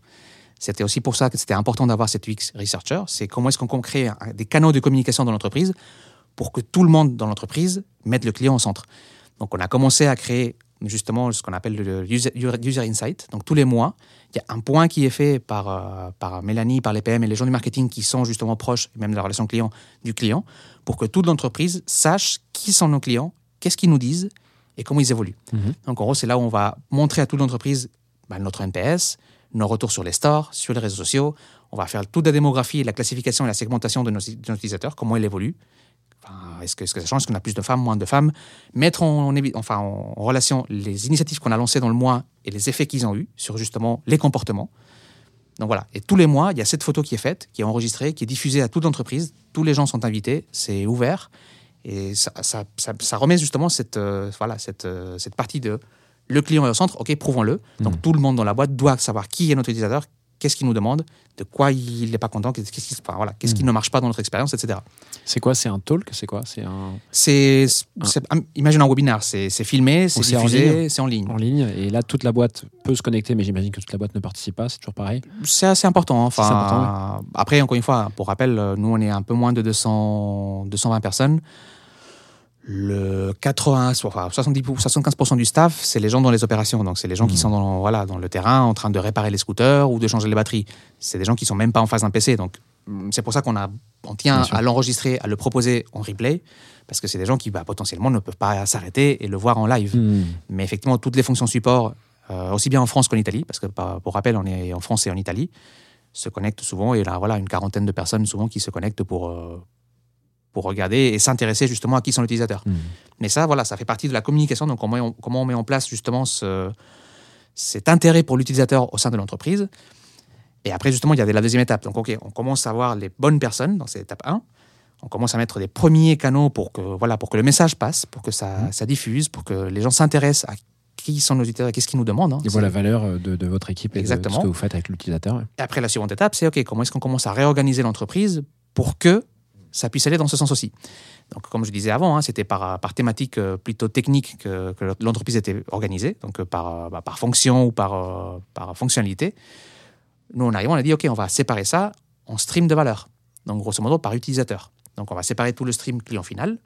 C'était aussi pour ça que c'était important d'avoir cette UX Researcher. C'est comment est-ce qu'on crée des canaux de communication dans l'entreprise pour que tout le monde dans l'entreprise mette le client au centre. Donc on a commencé à créer justement ce qu'on appelle le user, user insight. Donc tous les mois, il y a un point qui est fait par, euh, par Mélanie, par les PM et les gens du marketing qui sont justement proches, même de la relation client, du client, pour que toute l'entreprise sache qui sont nos clients, qu'est-ce qu'ils nous disent et comment ils évoluent.
Mhm.
Donc en gros, c'est là où on va montrer à toute l'entreprise bah, notre NPS, nos retours sur les stores, sur les réseaux sociaux. On va faire toute la démographie, la classification et la segmentation de nos, de nos utilisateurs, comment ils évoluent. Enfin, est-ce, que, ça change? Est-ce qu'on a plus de femmes, moins de femmes? Mettre en, en évi- enfin, en relation les initiatives qu'on a lancées dans le mois et les effets qu'ils ont eus sur justement les comportements. Donc voilà, et tous les mois, il y a cette photo qui est faite, qui est enregistrée, qui est diffusée à toute l'entreprise. Tous les gens sont invités, c'est ouvert. Et ça, ça, ça- ça remet justement cette, euh, voilà, cette, euh, cette partie de le client est au centre, ok, prouvons-le. Donc tout le monde dans la boîte doit savoir qui est notre utilisateur, qu'est-ce qu'il nous demande, de quoi il n'est pas content, qu'est-ce qui, enfin, voilà, qu'est-ce qui ne marche pas dans notre expérience, etc.
C'est quoi C'est un talk C'est quoi C'est un
C'est, c'est- imagine un webinaire, c'est, filmé, c'est diffusé, c'est en ligne.
en ligne et là toute la boîte peut se connecter, mais j'imagine que toute la boîte ne participe pas. C'est toujours pareil.
C'est assez important. hein. Enfin, Après, encore une fois, pour rappel, euh, nous, on est un peu moins de 200, 220 personnes. Le 80, so- enfin, 70, 75% du staff, c'est les gens dans les opérations. Donc, c'est les gens qui
Mhm.
sont dans, voilà, dans le terrain en train de réparer les scooters ou de changer les batteries. C'est des gens qui sont même pas en face d'un PC. Donc, hum, c'est pour ça qu'on a, on tient à l'enregistrer, à le proposer en replay, parce que c'est des gens qui, bah, potentiellement, ne peuvent pas s'arrêter et le voir en live.
Hmm.
Mais effectivement, toutes les fonctions support, euh, aussi bien en France qu'en Italie, parce que par- pour rappel, on est en France et en Italie, se connectent souvent. Et là, voilà, une quarantaine de personnes souvent qui se connectent pour, euh, pour regarder et s'intéresser justement à qui sont les utilisateurs.
Hmm.
Mais ça, voilà, ça fait partie de la communication. Donc, comment on, comment on met en place justement ce, cet intérêt pour l'utilisateur au sein de l'entreprise. Et après, justement, il y a la deuxième étape. Donc, OK, on commence à avoir les bonnes personnes dans cette étape 1. On commence à mettre des premiers canaux pour que, voilà, pour que le message passe, pour que ça, ça diffuse, pour que les gens s'intéressent à qui sont nos utilisateurs qu'est-ce qu'ils nous demandent. hein.
Ils voient la valeur euh, de, de votre équipe et de
Exactement.
ce que vous faites avec l'utilisateur. ouais.
Et après, la suivante étape, c'est OK, comment est-ce qu'on commence à réorganiser l'entreprise pour que ça puisse aller dans ce sens aussi Donc, comme je disais avant, hein, c'était par, par thématique euh, plutôt technique que, l'entreprise était organisée, donc euh, par, euh, bah, par fonction ou par, par fonctionnalité. Nous, on arrive, on a dit OK, on va séparer ça en stream de valeur. Donc, grosso modo, par utilisateur. Donc, on va séparer tout le stream client final.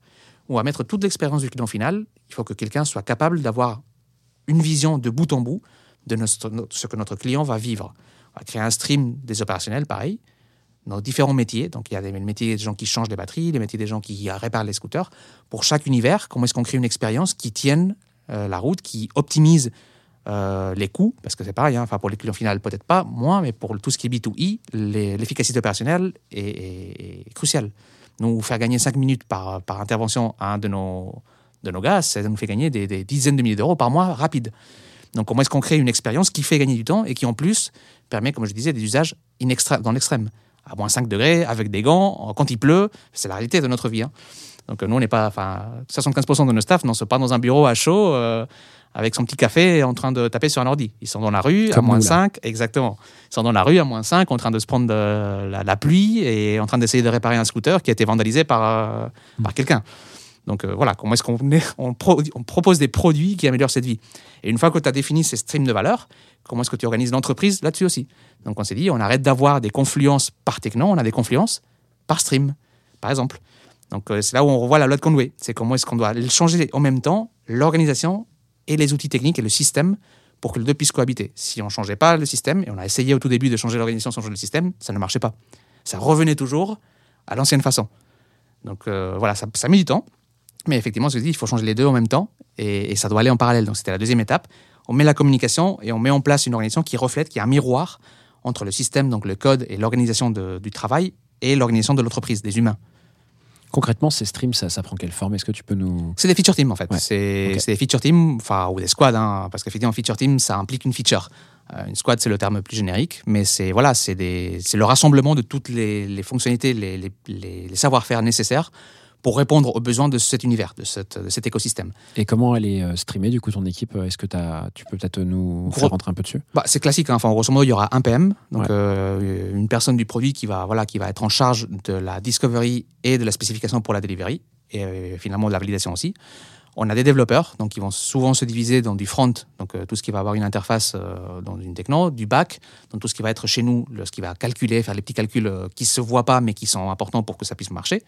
On va mettre toute l'expérience du client final. Il faut que quelqu'un soit capable d'avoir une vision de bout en bout de notre- ce que notre client va vivre. On va créer un stream des opérationnels, pareil, dans différents métiers. Donc, il y a le métier des gens qui changent les batteries, les métiers des gens qui réparent les scooters. Pour chaque univers, comment est-ce qu'on crée une expérience qui tienne euh, la route, qui optimise euh, les coûts? Parce que c'est pareil, hein, enfin, pour les clients finaux, peut-être pas, moins, mais pour tout ce qui est B2I, les- l'efficacité opérationnelle est cruciale. Nous, faire gagner 5 minutes par, par intervention à un de nos, de nos gars, ça nous fait gagner des, des dizaines de milliers d'euros par mois rapide. Donc, comment est-ce qu'on crée une expérience qui fait gagner du temps et qui, en plus, permet, comme je disais, des usages in extra- dans l'extrême? À moins 5 degrés, avec des gants, quand il pleut, c'est la réalité de notre vie. hein. Donc, nous, on n'est pas. Enfin, 75% de nos staff n'en sont pas dans un bureau à chaud euh, avec son petit café en train de taper sur un ordi. Ils sont dans la rue
Comme
à moins
nous, là.
5, exactement. Ils sont dans la rue à moins 5, en train de se prendre de la, la pluie et en train d'essayer de réparer un scooter qui a été vandalisé par, euh, par quelqu'un. Donc euh, voilà, comment est-ce qu'on propose des produits qui améliorent cette vie. Et une fois que tu as défini ces streams de valeur, comment est-ce que tu organises l'entreprise là-dessus aussi? Donc on s'est dit, on arrête d'avoir des confluences par techno, on a des confluences par stream, par exemple. Donc euh, c'est là où on revoit la loi de Conway. C'est comment est-ce qu'on doit changer en même temps l'organisation et les outils techniques et le système pour que les deux puissent cohabiter. Si on ne changeait pas le système, et on a essayé au tout début de changer l'organisation sans changer le système, ça ne marchait pas. Ça revenait toujours à l'ancienne façon. Donc euh, voilà, ça, ça met du temps. Mais effectivement, je dis, il faut changer les deux en même temps et, et ça doit aller en parallèle. Donc c'était la deuxième étape. on met la communication et on met en place une organisation qui reflète, qui est un miroir entre le système, donc le code et l'organisation du travail et l'organisation de l'entreprise, des humains.
Concrètement, ces streams, ça, ça prend quelle forme? Est-ce que tu peux nous.
C'est des feature teams en fait.
Ouais,
C'est des feature teams, enfin, ou des squads, hein, parce qu'effectivement, feature team, ça implique une feature. Euh, une squad, c'est le terme plus générique, mais c'est voilà, c'est le rassemblement de toutes les, les fonctionnalités, les, les- les- les savoir-faire nécessaires pour répondre aux besoins de cet univers, de, cette- de cet écosystème.
Et comment elle est euh, streamée, du coup, ton équipe Est-ce que tu peux peut-être nous
Gros-
faire rentrer un peu dessus?
Bah, c'est classique. Hein. Enfin, grosso modo, il y aura un PM, donc
Ouais.
euh, une personne du produit qui va, voilà, qui va être en charge de la discovery et de la spécification pour la delivery, et euh, finalement de la validation aussi. On a des développeurs, donc ils vont souvent se diviser dans du front, donc euh, tout ce qui va avoir une interface euh, dans une techno, du back, donc tout ce qui va être chez nous, le- ce qui va calculer, faire les petits calculs euh, qui se voient pas mais qui sont importants pour que ça puisse marcher.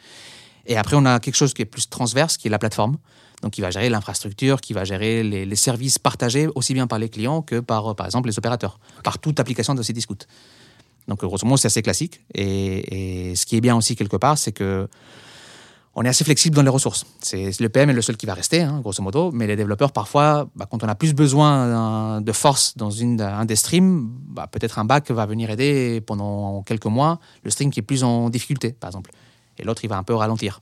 Et après, on a quelque chose qui est plus transverse, qui est la plateforme. Donc, qui va gérer l'infrastructure, qui va gérer les, services partagés aussi bien par les clients que par, euh, par exemple, les opérateurs, par toute application de Cityscoot. Donc, grosso modo, c'est assez classique. Et, ce qui est bien aussi quelque part, c'est que on est assez flexible dans les ressources. C'est le PM est le seul qui va rester, hein, grosso modo. Mais les développeurs, parfois, bah, quand on a plus besoin euh, de force dans une, un des streams, bah, peut-être un back va venir aider pendant quelques mois le stream qui est plus en difficulté, par exemple. Et l'autre, il va un peu ralentir.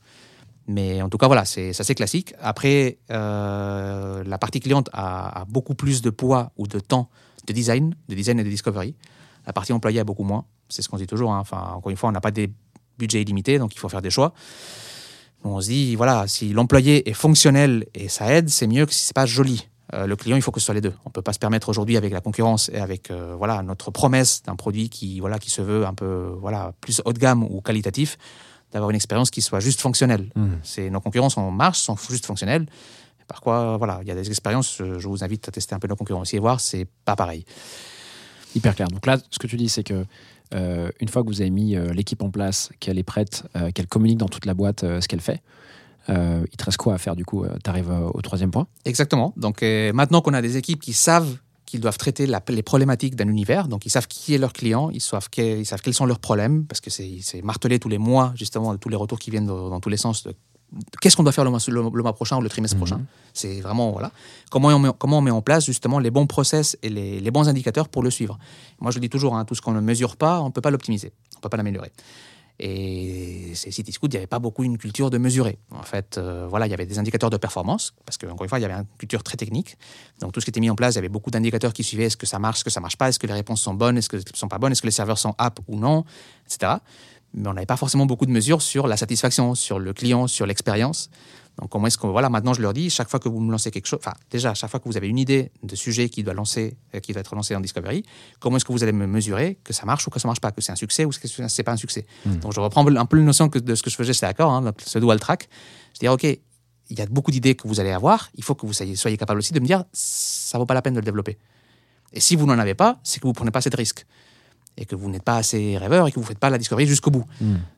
Mais en tout cas, voilà, c'est assez classique. Après, euh, la partie cliente a, beaucoup plus de poids ou de temps de design, de design et de discovery. La partie employée a beaucoup moins. C'est ce qu'on dit toujours. hein. Enfin, encore une fois, on n'a pas des budgets illimités, donc il faut faire des choix. On se dit, voilà, si l'employé est fonctionnel et ça aide, c'est mieux que si c'est pas joli. Euh, le client, il faut que ce soit les deux. On peut pas se permettre aujourd'hui avec la concurrence et avec euh, voilà notre promesse d'un produit qui voilà qui se veut un peu voilà plus haut de gamme ou qualitatif, d'avoir une expérience qui soit juste fonctionnelle. C'est nos concurrents sont en marche, sont juste fonctionnels. Par quoi, voilà, il y a des expériences. Je vous invite à tester un peu nos concurrents aussi et voir, c'est pas pareil.
Hyper clair. Donc là, ce que tu dis, c'est que euh, une fois que vous avez mis euh, l'équipe en place, qu'elle est prête, euh, qu'elle communique dans toute la boîte ce qu'elle fait, il te reste quoi à faire du coup Tu arrives au troisième point?
Exactement. Donc maintenant qu'on a des équipes qui savent qu'ils doivent traiter la- les problématiques d'un univers, donc ils savent qui est leur client, ils savent, que- ils savent quels sont leurs problèmes, parce que c'est martelé tous les mois, justement, tous les retours qui viennent dans, dans tous les sens. de- Qu'est-ce qu'on doit faire le mois, le, le mois prochain ou le trimestre
Mhm.
prochain C'est vraiment, voilà. Comment on, met, comment on met en place, justement, les bons process et les, les bons indicateurs pour le suivre. Moi, je le dis toujours, hein, tout ce qu'on ne mesure pas, on ne peut pas l'optimiser, on ne peut pas l'améliorer. Et ces Cityscoot, il n'y avait pas beaucoup une culture de mesurer. En fait, euh, voilà, il y avait des indicateurs de performance, parce qu'encore une fois, il y avait une culture très technique. Donc tout ce qui était mis en place, il y avait beaucoup d'indicateurs qui suivaient est-ce que ça marche, est-ce que ça marche pas, est-ce que les réponses sont bonnes, est-ce que ne sont pas bonnes, est-ce que les serveurs sont app ou non, etc. Mais on n'avait pas forcément beaucoup de mesures sur la satisfaction, sur le client, sur l'expérience. Donc comment est-ce que voilà maintenant je leur dis chaque fois que vous me lancez quelque chose, enfin déjà chaque fois que vous avez une idée de sujet qui doit lancer, euh, qui doit être lancé en discovery, comment est-ce que vous allez me mesurer que ça marche ou que ça marche pas, que c'est un succès ou que c'est pas un succès? Donc je reprends un peu la notion que- de ce que je faisais chez Accor, hein, ce dual track. Je dis ok, il y a beaucoup d'idées que vous allez avoir, il faut que vous soyez, soyez capable aussi de me dire ça vaut pas la peine de le développer. Et si vous n'en avez pas, c'est que vous prenez pas assez de risques et que vous n'êtes pas assez rêveur et que vous ne faites pas la discovery jusqu'au bout.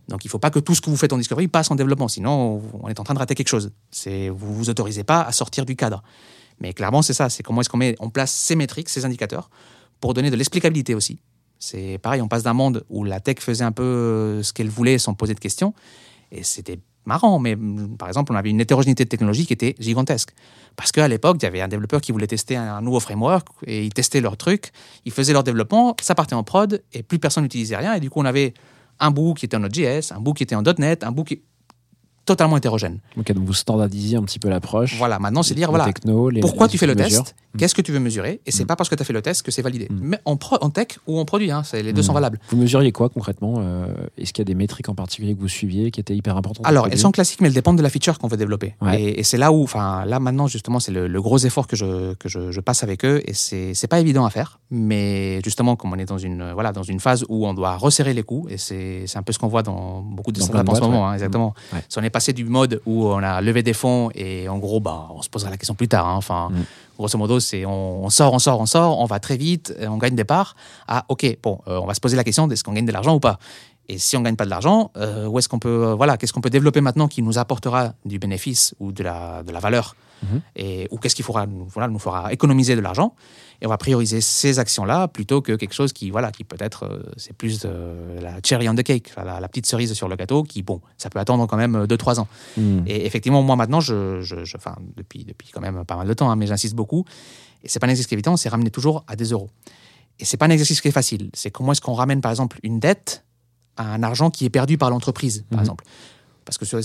Donc il ne faut pas que tout ce que vous faites en discovery passe en développement, sinon on est en train de rater quelque chose. C'est vous vous autorisez pas à sortir du cadre. Mais clairement c'est ça, c'est comment est-ce qu'on met en place ces métriques, ces indicateurs pour donner de l'explicabilité aussi. C'est pareil, on passe d'un monde où la tech faisait un peu ce qu'elle voulait sans poser de questions et c'était marrant, mais mm, par exemple, on avait une hétérogénéité de technologie qui était gigantesque. Parce qu'à l'époque, il y avait un développeur qui voulait tester un, nouveau framework et ils testaient leur truc, ils faisaient leur développement, ça partait en prod et plus personne n'utilisait rien. Et du coup, on avait un bout qui était en Node.js, un bout qui était en .NET, un bout qui totalement hétérogène.
Ok, donc vous standardisiez un petit peu l'approche.
Voilà, maintenant, c'est dire, voilà,
technos, les-
pourquoi
les
tu fais le
mesures.
test Qu'est-ce que tu veux mesurer Et c'est pas parce que tu as fait le test que c'est validé. Mais en, pro- en tech ou en produit, hein, les deux sont valables.
Vous mesuriez quoi concrètement euh, Est-ce qu'il y a des métriques en particulier que vous suiviez qui étaient hyper importantes
Alors, elles sont classiques, mais elles dépendent de la feature qu'on veut développer.
Ouais.
Et, et c'est là où, enfin, là maintenant, justement, c'est le, le gros effort que je, que je, je passe avec eux. Et c'est pas évident à faire. Mais justement, comme on est dans une, voilà, dans une phase où on doit resserrer les coûts, et c'est un peu ce qu'on voit dans beaucoup de startups en ce moment, hein, exactement.
Ouais.
Si on est du mode où on a levé des fonds et en gros, bah, on se posera la question plus tard. hein. Enfin,
Mm.
grosso modo, c'est on, on sort, on sort, on sort, on va très vite, et on gagne des parts. Ah, ok, bon, euh, on va se poser la question est-ce qu'on gagne de l'argent ou pas? Et si on gagne pas de l'argent, euh, où est-ce qu'on peut, euh, voilà, qu'est-ce qu'on peut développer maintenant qui nous apportera du bénéfice ou de la, de la valeur?
Mhm.
et, Ou qu'est-ce qui fera, nous- voilà, nous fera économiser de l'argent? Et on va prioriser ces actions-là plutôt que quelque chose qui, voilà, qui peut-être, euh, c'est plus de la cherry on the cake, la, la petite cerise sur le gâteau qui, bon, ça peut attendre quand même 2-3 ans.
Hmm.
Et effectivement, moi maintenant, je, je, depuis, depuis quand même pas mal de temps, hein, mais j'insiste beaucoup. Et c'est pas un exercice qui est évident, c'est ramener toujours à des euros. Et c'est pas un exercice qui est facile. C'est comment est-ce qu'on ramène, par exemple, une dette à un argent qui est perdu par l'entreprise, par
Mhm.
exemple. Parce que ça,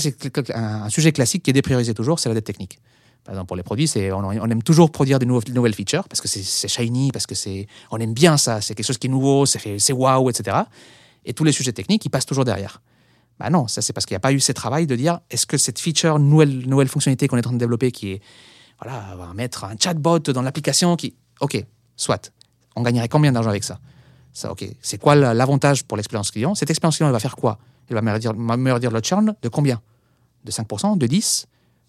c'est un, un sujet classique qui est dépriorisé toujours, c'est la dette technique. Par exemple, pour les produits, on, aime toujours produire des nouveaux- de nouvelles features parce que c'est shiny, parce que c'est on aime bien ça, c'est quelque chose qui est nouveau, c'est waouh, etc. Et tous les sujets techniques, ils passent toujours derrière. Bah non, ça c'est parce qu'il n'y a pas eu ce travail de dire est-ce que cette feature, nouvelle, nouvelle fonctionnalité qu'on est en train de développer, qui est, voilà, on va mettre un chatbot dans l'application, qui, ok, soit, on gagnerait combien d'argent avec ça? Ça, ok, c'est quoi la- l'avantage pour l'expérience client? Cette expérience client, elle va faire quoi? Elle va me redire le churn de combien? De 5% De 10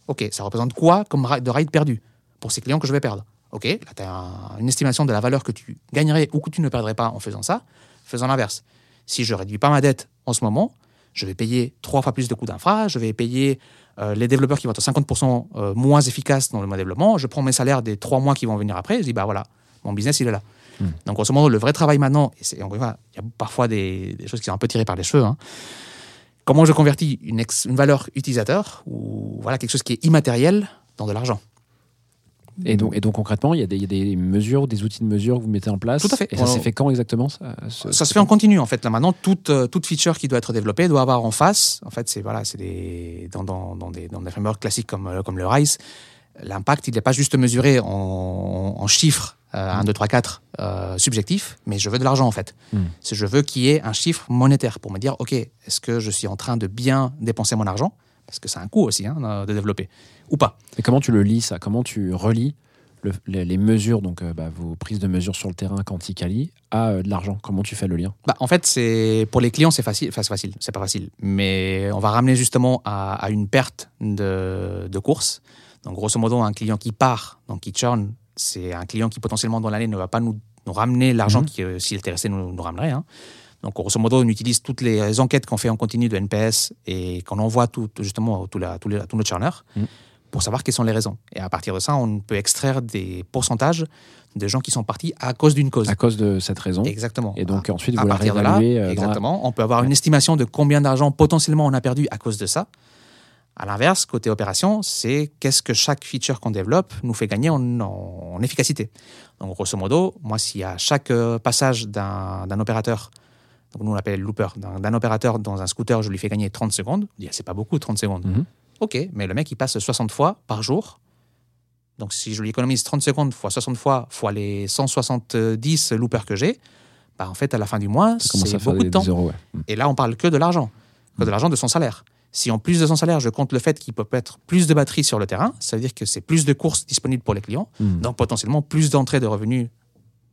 Ok, ça représente quoi comme de ride perdu pour ces clients que je vais perdre? Ok, là tu as une estimation de la valeur que tu gagnerais ou que tu ne perdrais pas en faisant ça. Faisant l'inverse. Si je réduis pas ma dette en ce moment, je vais payer trois fois plus de coûts d'infra, je vais payer euh, les développeurs qui vont être 50% euh, moins efficaces dans le mois de développement, je prends mes salaires des trois mois qui vont venir après, je dis, bah voilà, mon business, il est là. Donc, grosso modo, le vrai travail maintenant, et c'est- il y a parfois des, des choses qui sont un peu tirées par les cheveux, hein. Comment je convertis une, ex- une valeur utilisateur, ou voilà, quelque chose qui est immatériel, dans de l'argent.
Et donc, et donc concrètement, il y, a des, il y a des mesures, des outils de mesure que vous mettez en place.
Tout à fait.
Et ça s'est fait quand exactement ça, ce-
Ça se fait en continu en fait. Là maintenant, toute, euh, toute feature qui doit être développée doit avoir en face, en fait, c'est voilà, c'est des dans, dans, dans des dans des frameworks classiques comme euh, comme le RISE. L'impact, il n'est pas juste mesuré en, en chiffres 1, 2, 3, 4 euh, subjectifs, mais je veux de l'argent en fait.
Mm.
Je veux qu'il y ait un chiffre monétaire pour me dire, ok, est-ce que je suis en train de bien dépenser mon argent? Parce que c'est un coût aussi hein, de développer, ou pas.
Et comment tu le lis ça? Comment tu relis le- les, les mesures, donc euh, bah, vos prises de mesures sur le terrain quanticali à euh, de l'argent? Comment tu fais le lien?
Bah, en fait, c'est pour les clients, c'est facile. Enfin, c'est facile, c'est pas facile. Mais on va ramener justement à, à une perte de, de course. Donc, grosso modo, un client qui part, donc qui churn, c'est un client qui potentiellement dans l'année ne va pas nous, nous ramener l'argent
Mhm.
qui, euh, s'il était resté, nous, nous ramènerait. hein. Donc, grosso modo, on utilise toutes les enquêtes qu'on fait en continu de NPS et qu'on envoie tout, justement à la- tous les- à tous nos churners
Mhm.
pour savoir quelles sont les raisons. Et à partir de ça, on peut extraire des pourcentages de gens qui sont partis à cause d'une cause.
À cause de cette raison.
Exactement.
Et donc ensuite,
à
vous la
partir de là,
euh, la-
exactement, on peut avoir une estimation de combien d'argent potentiellement on a perdu à cause de ça. À l'inverse, côté opération, c'est qu'est-ce que chaque feature qu'on développe nous fait gagner en, en efficacité. Donc, grosso modo, moi, si à chaque euh, passage d'un opérateur, donc nous on l'appelle looper, d'un opérateur dans un scooter, je lui fais gagner 30 secondes, on dit, Ah, c'est pas beaucoup 30 secondes.
Mhm.
Ok, mais le mec, il passe 60 fois par jour. Donc, si je lui économise 30 secondes fois 60 fois, fois les 170 loopers que j'ai, bah, en fait, à la fin du mois, c'est beaucoup de temps.
des euros. ouais. Mm.
Et là, on parle que de l'argent, que de l'argent de son salaire. Si en plus de son salaire, je compte le fait qu'il peut être plus de batterie sur le terrain, ça veut dire que c'est plus de courses disponibles pour les clients,
Mm.
donc potentiellement plus d'entrées de revenus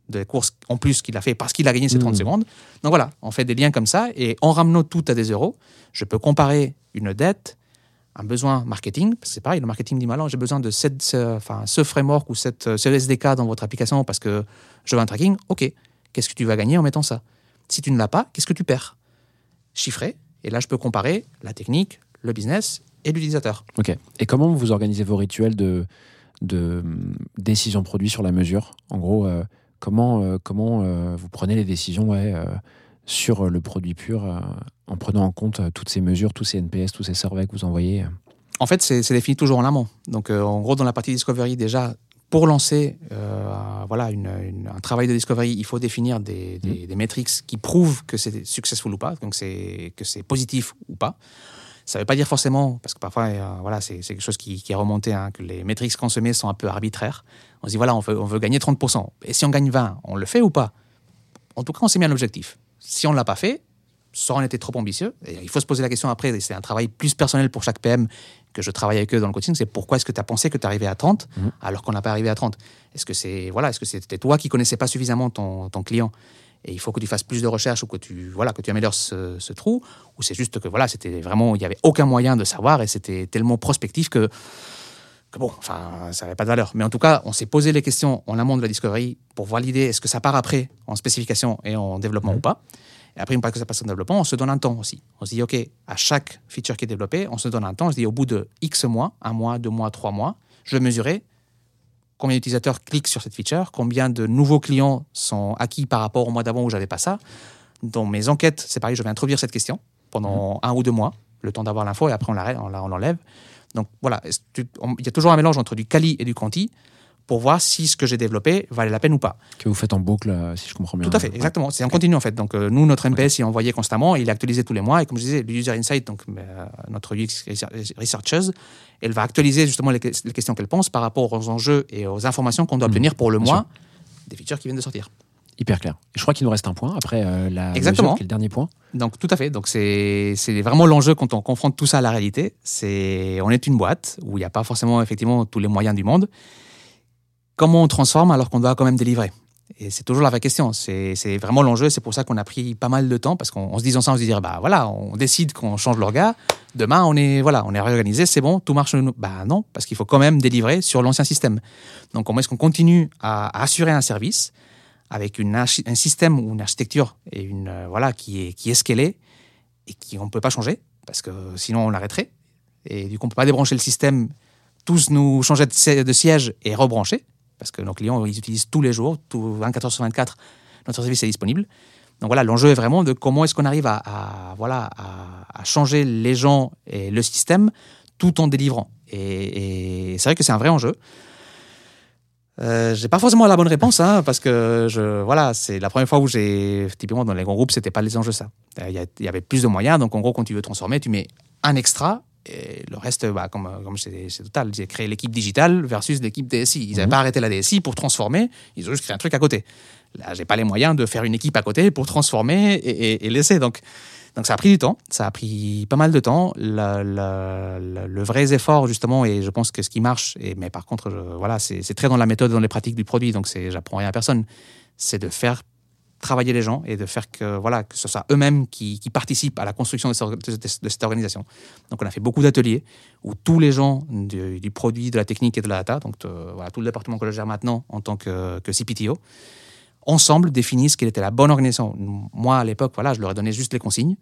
de courses en plus qu'il a fait parce qu'il a gagné ces 30
Mm.
secondes. Donc voilà, on fait des liens comme ça et en ramenant tout à des euros, je peux comparer une dette, un besoin marketing, parce que c'est pareil, le marketing dit malin, j'ai besoin de cette, ce, enfin, ce framework ou cette, ce SDK dans votre application parce que je veux un tracking. Ok, qu'est-ce que tu vas gagner en mettant ça? Si tu ne l'as pas, qu'est-ce que tu perds? Chiffré, et là je peux comparer la technique, le business et l'utilisateur.
Ok. Et comment vous organisez vos rituels de, de hum, décision produit sur la mesure? En gros, euh, comment, euh, comment euh, vous prenez les décisions ouais, sur le produit pur en prenant en compte toutes ces mesures, tous ces NPS, tous ces surveys que vous envoyez?
En fait, c'est c'est défini toujours en amont. Donc, euh, en gros, dans la partie discovery, déjà, pour lancer euh, voilà, une- une- un travail de discovery, il faut définir des, des, des metrics qui prouvent que c'est successful ou pas, donc c'est que c'est positif ou pas. Ça ne veut pas dire forcément, parce que parfois, euh, voilà, c'est quelque chose qui, qui est remonté, hein, que les metrics consommés sont un peu arbitraires. On se dit, voilà, on veut, on veut gagner 30%. Et si on gagne 20, on le fait ou pas? En tout cas, on s'est mis un objectif. Si on ne l'a pas fait, ça aurait été trop ambitieux. Et il faut se poser la question après, et c'est un travail plus personnel pour chaque PM que je travaille avec eux dans le coaching, c'est pourquoi est-ce que tu as pensé que tu arrivé à 30
Mhm.
alors qu'on n'a pas arrivé à 30 Est-ce que c'est voilà, est-ce que c'était toi qui connaissais pas suffisamment ton, ton client? Et il faut que tu fasses plus de recherches ou que tu voilà que tu améliores ce, ce trou ou c'est juste que voilà c'était vraiment il y avait aucun moyen de savoir et c'était tellement prospectif que que bon enfin ça n'avait pas de valeur mais en tout cas on s'est posé les questions en amont de la discovery pour valider est-ce que ça part après en spécification et en développement
Mhm.
ou pas Et après, une fois que ça passe en développement, on se donne un temps aussi. On se dit, OK, à chaque feature qui est développée, on se donne un temps. On se dit, au bout de X mois, un mois, deux mois, trois mois, je vais mesurer combien d'utilisateurs cliquent sur cette feature, combien de nouveaux clients sont acquis par rapport au mois d'avant où j'avais pas ça. Dans mes enquêtes, c'est pareil, je vais introduire cette question pendant un ou deux mois, le temps d'avoir l'info, et après on l'enlève. Donc voilà, il y a toujours un mélange entre du quali et du quanti pour voir si ce que j'ai développé valait la peine ou pas.
Que vous faites en boucle, euh, si je comprends bien.
Tout à fait, exactement. C'est en continu en fait. Donc euh, nous, notre MPS, il est envoyé constamment, il est actualisé tous les mois. Et comme je disais, le User Insight, donc euh, notre UX Researcheuse, elle va actualiser justement les, que- les questions qu'elle pense par rapport aux enjeux et aux informations qu'on doit
Mhm,
obtenir pour le mois des features qui viennent de sortir.
Hyper clair. Et je crois qu'il nous reste un point après euh, la
Exactement.
mesure, qui est le dernier point.
Donc tout à fait. Donc c'est c'est vraiment l'enjeu quand on confronte tout ça à la réalité. C'est on est une boîte où il n'y a pas forcément effectivement tous les moyens du monde. Comment on transforme alors qu'on doit quand même délivrer Et c'est toujours la vraie question. C'est vraiment l'enjeu. C'est pour ça qu'on a pris pas mal de temps parce qu'en en se disant ça, on se dit bah voilà, on décide qu'on change l'orga. Demain, on est voilà, on est réorganisé, c'est bon, tout marche. Bah non, parce qu'il faut quand même délivrer sur l'ancien système. Donc comment est-ce qu'on continue à, assurer un service avec une un système ou une architecture et une euh, voilà qui est qui est scalée et qui on peut pas changer parce que sinon on l'arrêterait et du coup on peut pas débrancher le système tous nous changer de siège et rebrancher parce que nos clients ils utilisent tous les jours tout 24 heures sur 24 notre service est disponible. Donc voilà l'enjeu est vraiment de comment est-ce qu'on arrive à, voilà à, changer les gens et le système tout en délivrant. Et, c'est vrai que c'est un vrai enjeu. Euh, j'ai pas forcément la bonne réponse, hein, parce que voilà, c'est la première fois où j'ai, typiquement dans les grands groupes, c'était pas les enjeux ça. Euh, Il y, y avait plus de moyens, donc en gros, quand tu veux transformer, tu mets un extra, et le reste, bah, comme, comme c'est c'est total, j'ai créé l'équipe digitale versus l'équipe DSI. Ils n'avaient
Mhm.
pas arrêté la DSI pour transformer, ils ont juste créé un truc à côté. Là, j'ai pas les moyens de faire une équipe à côté pour transformer et, et- et laisser. Donc, donc ça a pris du temps, ça a pris pas mal de temps. Le vrai effort justement, et je pense que ce qui marche, et, mais par contre, je- voilà, c'est c'est très dans la méthode, dans les pratiques du produit, donc c'est j'apprends rien à personne, c'est de faire travailler les gens et de faire que voilà que ce soit eux-mêmes qui, qui participent à la construction de cette, de- organisation. Donc on a fait beaucoup d'ateliers où tous les gens du, du produit, de la technique et de la data, donc euh, voilà, tout le département que je gère maintenant en tant que, que CPTO, ensemble définissent quelle était la bonne organisation. Moi, à l'époque, voilà, je leur ai donné juste les consignes.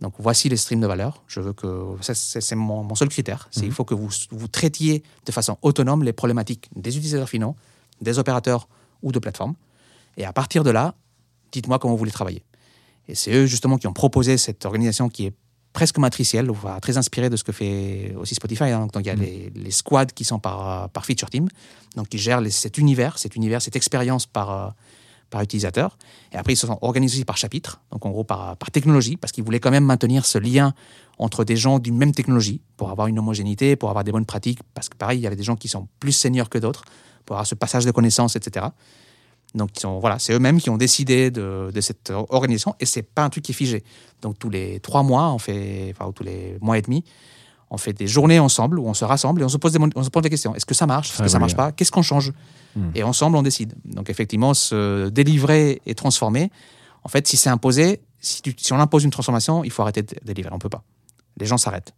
Donc, voici les streams de valeur. Je veux que c'est mon, mon seul critère. C'est il faut que vous, vous traitiez de façon autonome les problématiques des utilisateurs finaux, des opérateurs ou de plateformes. Et à partir de là, dites-moi comment vous voulez travailler. Et c'est eux justement qui ont proposé cette organisation qui est presque matricielle, très inspirée de ce que fait aussi Spotify. hein. Donc il y a les, les squads qui sont par, par feature team, donc qui gèrent les- cet univers, cet univers, cette expérience par, euh, par utilisateur. Et après, ils se sont organisés aussi par chapitre, donc en gros par, par technologie, parce qu'ils voulaient quand même maintenir ce lien entre des gens d'une même technologie, pour avoir une homogénéité, pour avoir des bonnes pratiques, parce que pareil, il y avait des gens qui sont plus seniors que d'autres, pour avoir ce passage de connaissances, etc. Donc, sont, voilà, c'est eux-mêmes qui ont décidé de, de cette organisation et c'est pas un truc qui est figé. Donc, tous les trois mois, on fait, enfin, ou tous les mois et demi, on fait des journées ensemble où on se rassemble et on se pose des, on se pose des questions. Est-ce que ça marche? Est-ce que ça marche pas? Qu'est-ce qu'on change?
Hmm.
Et ensemble, on décide. Donc, effectivement, se délivrer et transformer, en fait, si c'est imposé, si, tu- si on impose une transformation, il faut arrêter de délivrer. On peut pas. Les gens s'arrêtent.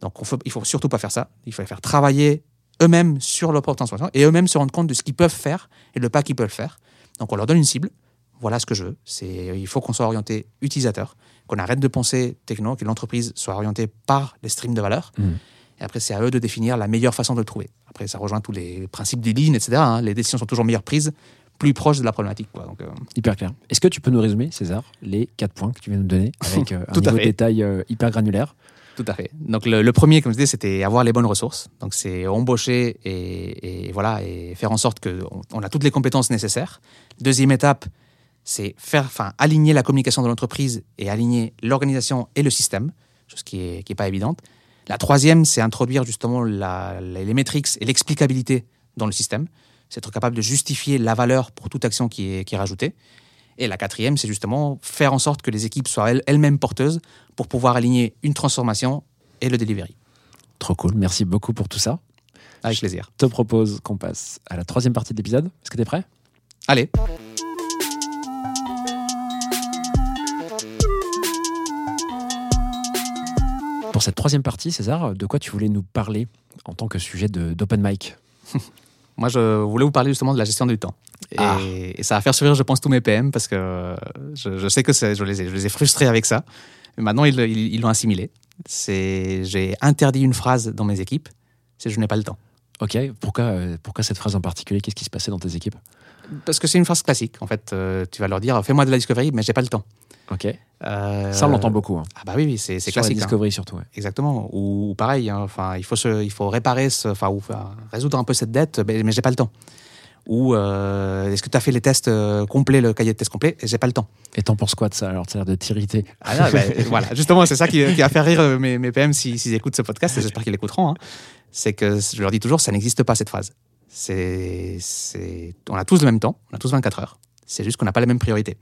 Donc, on faut, il faut surtout pas faire ça. Il faut les faire travailler eux-mêmes sur leur propre transformation et eux-mêmes se rendre compte de ce qu'ils peuvent faire et le pas qu'ils peuvent faire. Donc, on leur donne une cible. Voilà ce que je veux. C'est, il faut qu'on soit orienté utilisateur, qu'on arrête de penser techno, que l'entreprise soit orientée par les streams de valeur.
Mhm.
Et après, c'est à eux de définir la meilleure façon de le trouver. Après, ça rejoint tous les principes des lignes, etc. hein. Les décisions sont toujours meilleures prises, plus proches de la problématique. Quoi. Donc, euh,
Hyper clair. Est-ce que tu peux nous résumer, César, les quatre points que tu viens de nous donner avec *laughs* euh, un
Tout à
niveau de
fait.
détail euh, hyper granulaire?
Tout à fait. Donc le, premier, comme je disais, c'était avoir les bonnes ressources. Donc c'est embaucher et, voilà et faire en sorte que on, a toutes les compétences nécessaires. Deuxième étape, c'est faire, enfin aligner la communication de l'entreprise et aligner l'organisation et le système, chose qui est pas évidente. La troisième, c'est introduire justement les, métriques et l'explicabilité dans le système. C'est être capable de justifier la valeur pour toute action qui est rajoutée. Et la quatrième, c'est justement faire en sorte que les équipes soient elles- elles-mêmes porteuses pour pouvoir aligner une transformation et le delivery.
Trop cool. Merci beaucoup pour tout ça.
Avec plaisir.
Je te propose qu'on passe à la troisième partie de l'épisode. Est-ce que tu es prêt?
Allez,
Pour cette troisième partie, César, de quoi tu voulais nous parler en tant que sujet d'open mic? *laughs*
moi je voulais vous parler justement de la gestion du temps. Et,
Ah.
Et, ça va faire sourire, je pense, tous mes PM parce que je, je sais que je les, ai, je les ai frustrés avec ça. Mais maintenant, ils ils- ils l'ont assimilé. J'ai interdit une phrase dans mes équipes, c'est je n'ai pas le temps.
Ok, pourquoi, euh, pourquoi cette phrase en particulier? Qu'est-ce qui se passait dans tes équipes?
Parce que c'est une phrase classique. En fait, euh, tu vas leur dire fais-moi de la discovery, mais j'ai pas le temps.
Ok,
Euh,
ça on l'entend beaucoup. hein.
Ah bah oui, oui, c'est
Sur la
classique. hein.
Discovery surtout. ouais.
Exactement. Ou, ou pareil, hein, il faut se, il faut réparer, ce, enfin, ou résoudre un peu cette dette, mais, mais j'ai pas le temps. Ou euh, est-ce que tu as fait les tests complets, le cahier de tests complet, et j'ai pas le temps.
Et t'en penses quoi de ça Alors, ça a l'air de t'irriter?
Ah ben, *laughs* voilà, justement, c'est ça qui, qui va faire rire mes, mes PM s'ils s'ils écoutent ce podcast, et j'espère qu'ils l'écouteront. C'est que je leur dis toujours, ça n'existe pas cette phrase. C'est, on a tous le même temps, on a tous 24 heures. C'est juste qu'on n'a pas les mêmes priorités.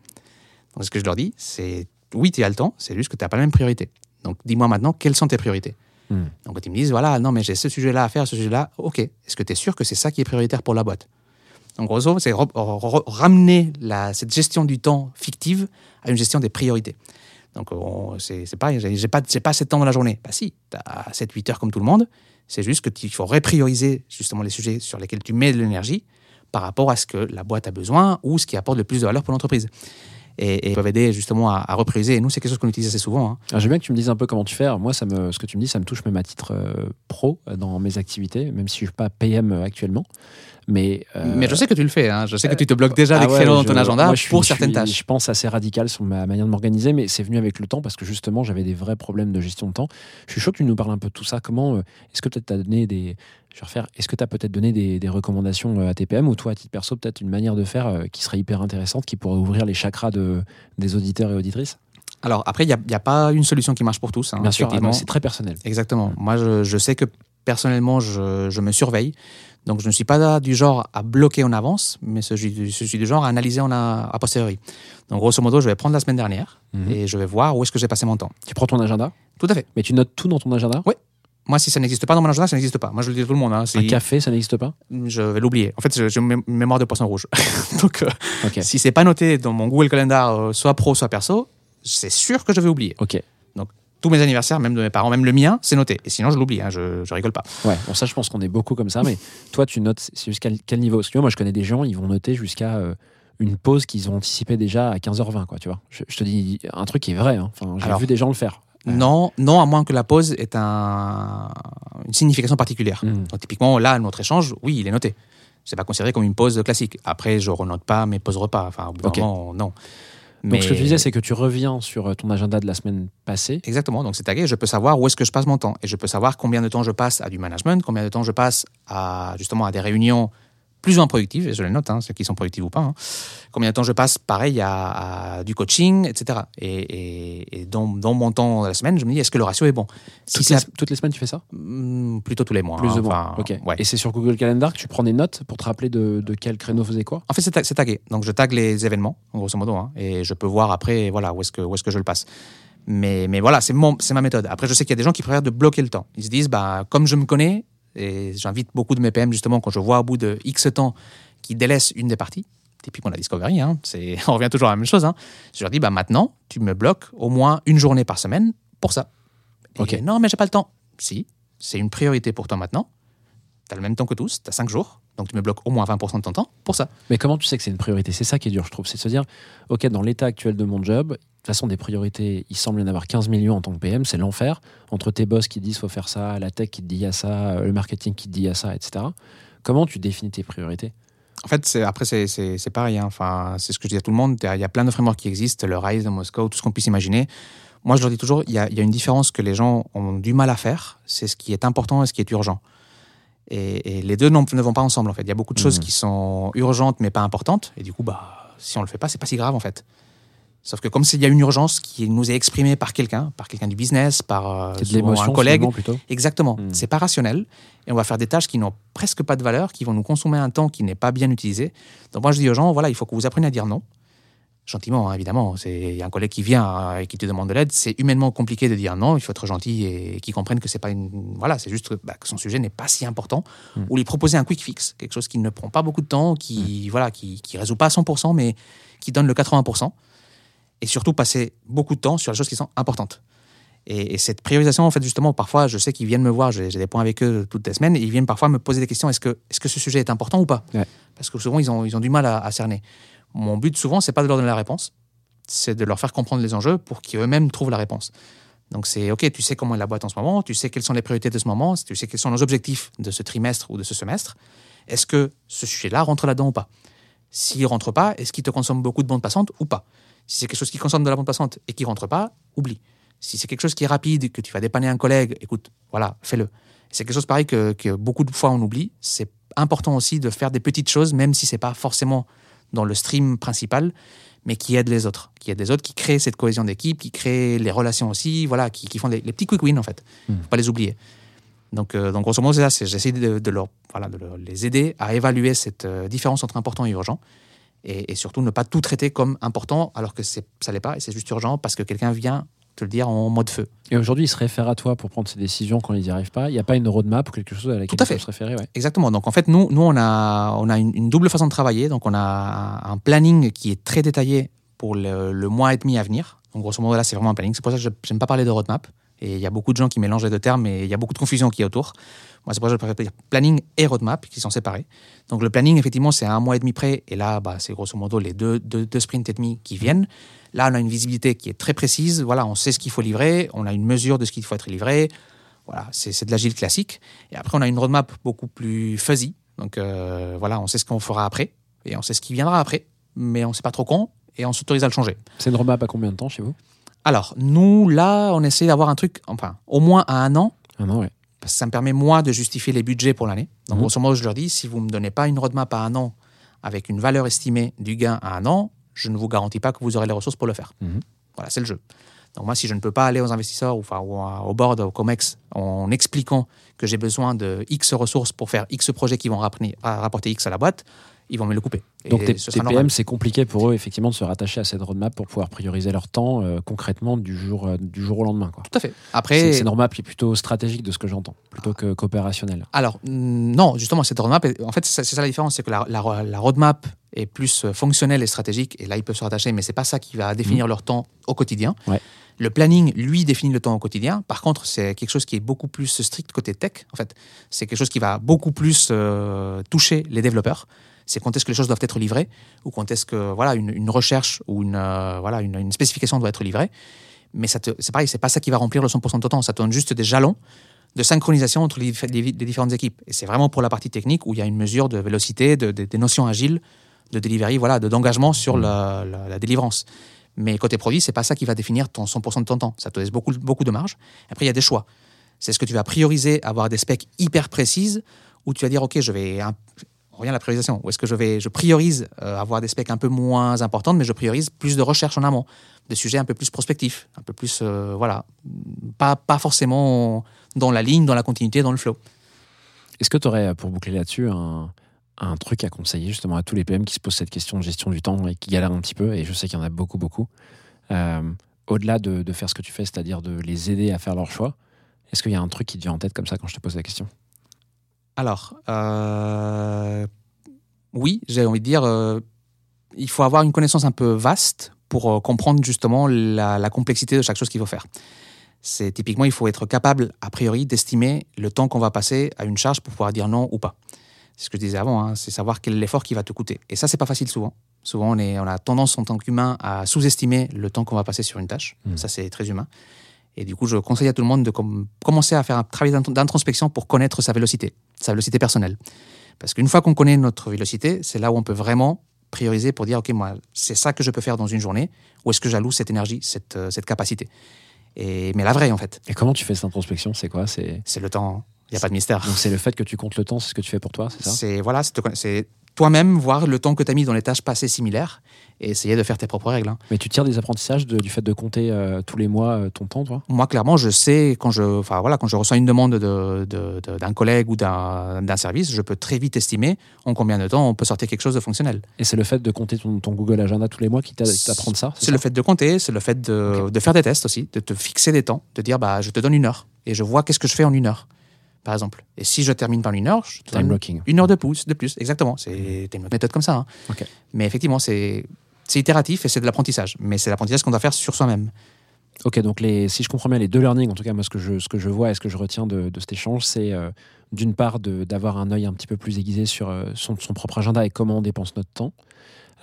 Donc ce que je leur dis, c'est oui, tu as le temps, c'est juste que tu n'as pas les mêmes priorités. Donc dis-moi maintenant, quelles sont tes priorités?
Hmm.
Donc quand ils me disent, voilà, non, mais j'ai ce sujet-là à faire, ce sujet-là, ok, est-ce que tu es sûr que c'est ça qui est prioritaire pour la boîte? Donc grosso modo, c'est ramener la, cette gestion du temps fictive à une gestion des priorités. Donc on- c'est pas, j'ai pas, pas de temps dans la journée. Bah si, tu as 7-8 heures comme tout le monde, c'est juste que il faut reprioriser justement les sujets sur lesquels tu mets de l'énergie par rapport à ce que la boîte a besoin ou ce qui apporte le plus de valeur pour l'entreprise. Et, et peuvent aider justement à, à reprioriser. Et nous, c'est quelque chose qu'on utilise assez souvent. hein.
Alors, J'aime bien que tu me dises un peu comment tu fais. Alors, moi, ça me, ce que tu me dis, ça me touche même à titre euh, pro euh, dans mes activités, même si je ne suis pas PM actuellement. Mais, euh,
Mais je sais que tu le fais. hein. Je sais que tu te bloques déjà
Ah
des
ouais,
créneaux dans ton agenda
moi, je suis-
pour certaines
suis-
tâches.
Je pense assez radical sur ma manière de m'organiser, mais c'est venu avec le temps parce que justement, j'avais des vrais problèmes de gestion de temps. Je suis chaud que tu nous parles un peu de tout ça. Comment est-ce que peut-être tu as donné des. Je vais refaire. Est-ce que tu as peut-être donné des, des recommandations euh, à TPM ou toi, à titre perso, peut-être une manière de faire euh, qui serait hyper intéressante, qui pourrait ouvrir les chakras de, des auditeurs et auditrices?
Alors après, il n'y a, pas une solution qui marche pour tous. hein,
Bien sûr, ah, c'est très personnel.
Exactement. Moi, je, je sais que personnellement, je, je me surveille. Donc, je ne suis pas du genre à bloquer en avance, mais je, suis- je suis du genre à analyser en a, a posteriori. Donc, grosso modo, je vais prendre la semaine dernière
Mhm.
et je vais voir où est-ce que j'ai passé mon temps.
Tu prends ton agenda,
Tout à fait.
mais tu notes tout dans ton agenda?
Ouais. Moi, si ça n'existe pas dans mon agenda, ça n'existe pas. Moi, je le dis à tout le monde. hein,
Un café, ça n'existe pas?
Je vais l'oublier. En fait, j'ai une mé- mémoire de poisson rouge. *laughs* Donc, euh,
Ok.
si c'est pas noté dans mon Google Calendar, euh, soit pro, soit perso, c'est sûr que je vais oublier.
Ok.
Tous mes anniversaires, même de mes parents, même le mien, c'est noté. Et sinon, je l'oublie. hein, je, je rigole pas.
Ouais, bon, ça, je pense qu'on est beaucoup comme ça, mais toi, tu notes, jusqu'à quel niveau? Parce que moi, je connais des gens, ils vont noter jusqu'à euh, une pause qu'ils ont anticipée déjà à 15h20, quoi, tu vois. Je, je te dis un truc qui est vrai, hein. enfin, j'ai vu des gens le faire.
Non, non, à moins que la pause ait un, une signification particulière.
Mm.
Donc, typiquement, là, notre échange, oui, il est noté. C'est pas considéré comme une pause classique. Après, je renote pas mes pauses repas. Enfin, au bout d'un
Ok.
moment, non.
Donc, ce que tu disais, c'est que tu reviens sur euh, ton agenda de la semaine passée.
Exactement, donc c'est tagué, je peux savoir où est-ce que je passe mon temps et je peux savoir combien de temps je passe à du management, combien de temps je passe à justement à des réunions plus ou moins productives, et je les note, hein, ceux qui sont productives ou pas, hein. combien de temps je passe pareil à, à du coaching, etc. Et, et- et dans, dans mon temps de la semaine, je me dis, est-ce que le ratio est bon? Si
Toutes les, toutes les semaines, tu fais ça?
Hmm, plutôt tous les mois.
Plus
hein,
de mois.
enfin, ouais.
Et c'est sur Google Calendar que tu prends des notes pour te rappeler de, de quel créneau faisait quoi?
En fait, c'est ta- c'est tagué. Donc, je tag les événements, grosso modo, hein, et je peux voir après voilà, où est-ce que, où est que je le passe. Mais, mais voilà, c'est ma méthode. Après, je sais qu'il y a des gens qui préfèrent de bloquer le temps. Ils se disent, bah, comme je me connais, et j'invite beaucoup de mes PM, justement, quand je vois au bout de X temps qui délaissent une des parties, typiquement la Discovery, hein, *laughs* on revient toujours à la même chose, hein, je leur dis, bah, maintenant, tu me bloques au moins une journée par semaine pour ça. Et
Ok.
Non, mais j'ai pas le temps. Si, c'est une priorité pour toi maintenant. Tu as le même temps que tous, tu as 5 jours, donc tu me bloques au moins 20% de ton temps pour ça.
Mais comment tu sais que c'est une priorité? C'est ça qui est dur, je trouve. C'est de se dire, OK, dans l'état actuel de mon job, de toute façon, des priorités, il semble y en avoir 15 millions en tant que PM, c'est l'enfer. Entre tes boss qui disent faut faire ça, la tech qui te dit y a ça, le marketing qui te dit y a ça, etc. Comment tu définis tes priorités?
En fait, c'est- après, c'est- pareil. hein. Enfin, c'est ce que je dis à tout le monde. Il y a plein de frameworks qui existent, le Rise, le Moscow, tout ce qu'on puisse imaginer. Moi, je leur dis toujours, il y, a, il y a une différence que les gens ont du mal à faire. C'est ce qui est important et ce qui est urgent. Et, et les deux ne vont pas ensemble, en fait. Il y a beaucoup de choses
Mhm.
qui sont urgentes, mais pas importantes. Et du coup, bah, si on le fait pas, c'est pas si grave, en fait. Sauf que comme s'il y a une urgence qui nous est exprimée par quelqu'un, par quelqu'un du business, par euh, un collègue,
plutôt
Exactement.
Hmm.
C'est pas rationnel. Et on va faire des tâches qui n'ont presque pas de valeur, qui vont nous consommer un temps qui n'est pas bien utilisé. Donc moi, je dis aux gens, voilà, il faut que vous appreniez à dire non. Gentiment, hein, évidemment. C'est- Il y a un collègue qui vient euh, et qui te demande de l'aide. C'est humainement compliqué de dire non. Il faut être gentil et, qu'ils comprennent que c'est pas une. Voilà, c'est juste bah, que son sujet n'est pas si important.
Hmm.
Ou lui proposer un quick fix, quelque chose qui ne prend pas beaucoup de temps, qui voilà, qui, qui résout pas à 100%, mais qui donne le 80%. Et surtout passer beaucoup de temps sur les choses qui sont importantes. Et, et cette priorisation, en fait, justement, parfois, je sais qu'ils viennent me voir, j'ai des points avec eux toutes les semaines, et ils viennent parfois me poser des questions est-ce que, est que ce sujet est important ou pas?
Ouais.
Parce que souvent, ils ont, ils ont du mal à, à cerner. Mon but, souvent, c'est pas de leur donner la réponse, c'est de leur faire comprendre les enjeux pour qu'eux-mêmes trouvent la réponse. Donc, c'est OK, tu sais comment est la boîte en ce moment, tu sais quelles sont les priorités de ce moment, tu sais quels sont nos objectifs de ce trimestre ou de ce semestre. Est-ce que ce sujet-là rentre là-dedans ou pas? S'il rentre pas, est-ce qu'il te consomme beaucoup de bande passante ou pas? Si c'est quelque chose qui consomme de la bande passante et qui rentre pas, oublie. Si c'est quelque chose qui est rapide, que tu vas dépanner un collègue, écoute, voilà, fais-le. C'est quelque chose pareil que, que beaucoup de fois on oublie. C'est important aussi de faire des petites choses, même si c'est pas forcément dans le stream principal, mais qui aident les autres, qui aident les autres, qui créent cette cohésion d'équipe, qui créent les relations aussi, voilà, qui, qui font les, les petits quick wins en fait.
Mm.
Faut pas les oublier. Donc, euh, donc grosso modo, c'est ça. J'essaie de, de leur, voilà, de leur- les aider à évaluer cette euh, différence entre important et urgent, et, et surtout ne pas tout traiter comme important alors que ça l'est pas et c'est juste urgent parce que quelqu'un vient te le dire en mode feu.
Et aujourd'hui, ils se réfèrent à toi pour prendre ces décisions quand ils n'y arrivent pas. Il n'y a pas une roadmap ou quelque chose à laquelle
Tout à
ils peuvent se référer. Ouais.
Exactement. Donc en fait, nous, nous on a, on a une, une double façon de travailler. Donc on a un, un planning qui est très détaillé pour le, le mois et demi à venir. Donc grosso modo, là, c'est vraiment un planning. C'est pour ça que je n'aime pas parler de roadmap. Et il y a beaucoup de gens qui mélangent les deux termes et il y a beaucoup de confusion qui est autour. Moi, c'est pour ça que je préfère dire planning et roadmap qui sont séparés. Donc le planning, effectivement, c'est à un mois et demi près. Et là, bah, c'est grosso modo les deux, deux, deux sprints et demi qui viennent. Là, on a une visibilité qui est très précise. Voilà, on sait ce qu'il faut livrer. On a une mesure de ce qu'il faut être livré. Voilà, c'est c'est de l'agile classique. Et après, on a une roadmap beaucoup plus fuzzy. Donc euh, voilà, on sait ce qu'on fera après et on sait ce qui viendra après, mais on ne sait pas trop quand et on s'autorise à le changer.
C'est une roadmap à combien de temps chez vous?
Alors, nous, là, on essaie d'avoir un truc, enfin, au moins à un an,
Un an, ouais.
Parce que ça me permet, moi, de justifier les budgets pour l'année. Donc,
Mhm.
grosso modo, je leur dis, si vous ne me donnez pas une roadmap à un an avec une valeur estimée du gain à un an, je ne vous garantis pas que vous aurez les ressources pour le faire.
Mhm.
Voilà, c'est le jeu. Donc, moi, si je ne peux pas aller aux investisseurs ou, enfin, au board, au COMEX, en expliquant que j'ai besoin de X ressources pour faire X projets qui vont rapporter X à la boîte, ils vont me le couper.
Donc tes,
ce
tes
sera normal.
PM, c'est compliqué pour eux effectivement de se rattacher à cette roadmap pour pouvoir prioriser leur temps euh, concrètement du jour, euh, du jour au lendemain. quoi.
Tout à fait.
C'est
Après,
c'est une roadmap qui est plutôt stratégique de ce que j'entends, plutôt que.
Alors, mm, non, justement, cette roadmap, en fait, c'est ça la différence, c'est que la, la- la roadmap est plus euh, fonctionnelle et stratégique, et là, ils peuvent se rattacher, mais c'est pas ça qui va définir leur temps au quotidien.
Ouais.
Le planning, lui, définit le temps au quotidien. Par contre, c'est quelque chose qui est beaucoup plus strict côté tech, en fait. C'est quelque chose qui va beaucoup plus euh, toucher les développeurs. C'est quand est-ce que les choses doivent être livrées, ou quand est-ce que voilà, une, une recherche ou une, euh, voilà, une, une spécification doit être livrée. Mais c'est pareil, c'est pas ça qui va remplir le 100% de ton temps. Ça te donne juste des jalons de synchronisation entre les, les- les différentes équipes. Et c'est vraiment pour la partie technique où il y a une mesure de vélocité, de, de- des notions agiles, de delivery, voilà, de- d'engagement sur la, la- la délivrance. Mais côté produit, c'est pas ça qui va définir ton 100% de ton temps. Ça te laisse beaucoup, beaucoup de marge. Après, il y a des choix. C'est ce que tu vas prioriser, avoir des specs hyper précises, ou tu vas dire, OK, je vais. Revient à la priorisation. Ou est-ce que je vais, je priorise euh, avoir des specs un peu moins importantes, mais je priorise plus de recherche en amont, des sujets un peu plus prospectifs, un peu plus, euh, voilà, pas, pas forcément dans la ligne, dans la continuité, dans le flow.
Est-ce que tu aurais, pour boucler là-dessus, un, un truc à conseiller justement à tous les PM qui se posent cette question de gestion du temps et qui galèrent un petit peu, et je sais qu'il y en a beaucoup, beaucoup, euh, au-delà de, de faire ce que tu fais, c'est-à-dire de les aider à faire leur choix, est-ce qu'il y a un truc qui te vient en tête comme ça quand je te pose la question?
Alors, euh, oui, j'ai envie de dire, euh, il faut avoir une connaissance un peu vaste pour euh, comprendre justement la, la complexité de chaque chose qu'il faut faire. C'est typiquement, il faut être capable, a priori, d'estimer le temps qu'on va passer à une charge pour pouvoir dire non ou pas. C'est ce que je disais avant, hein, c'est savoir quel est l'effort qui va te coûter. Et ça, c'est pas facile souvent. Souvent, on, est, on a tendance en tant qu'humain à sous-estimer le temps qu'on va passer sur une tâche.
Mhm.
Ça, c'est très humain. Et du coup, je conseille à tout le monde de com- commencer à faire un travail d'int- d'introspection pour connaître sa vélocité, sa vélocité personnelle. Parce qu'une fois qu'on connaît notre vélocité, c'est là où on peut vraiment prioriser pour dire, OK, moi, c'est ça que je peux faire dans une journée, où est-ce que j'alloue cette énergie, cette, euh, cette capacité? Et, mais la vraie, en fait,
Et comment tu fais cette introspection? C'est quoi? C'est
le temps. Il n'y a pas de mystère.
donc c'est le fait que tu comptes le temps, c'est ce que tu fais pour toi, c'est ça?
C'est voilà, c'est toi-même voir le temps que tu as mis dans les tâches passées similaires et essayer de faire tes propres règles. hein.
Mais tu tires des apprentissages de- du fait de compter euh, tous les mois euh, ton temps, toi?
Moi, clairement, je sais quand je, voilà, quand je reçois une demande de- de- de- d'un collègue ou d'un service, je peux très vite estimer en combien de temps on peut sortir quelque chose de fonctionnel.
Et c'est le fait de compter ton, ton Google Agenda tous les mois qui t'a- qui t'apprend ça
C'est le fait de compter, c'est le fait de faire des tests aussi, de te fixer des temps, de dire bah je te donne une heure et je vois qu'est-ce que je fais en une heure, par exemple. Et si je termine par une heure, je
Time blocking.
une heure de plus, de plus, exactement. C'est t'as une méthode comme ça. hein. Mais effectivement, c'est itératif et c'est de l'apprentissage. Mais c'est l'apprentissage qu'on doit faire sur soi-même.
Ok, donc les, si je comprends bien, les deux learnings, en tout cas, moi, ce que je, ce que je vois et ce que je retiens de, de cet échange, c'est euh, d'une part d'avoir un œil un petit peu plus aiguisé sur euh, son, son propre agenda et comment on dépense notre temps.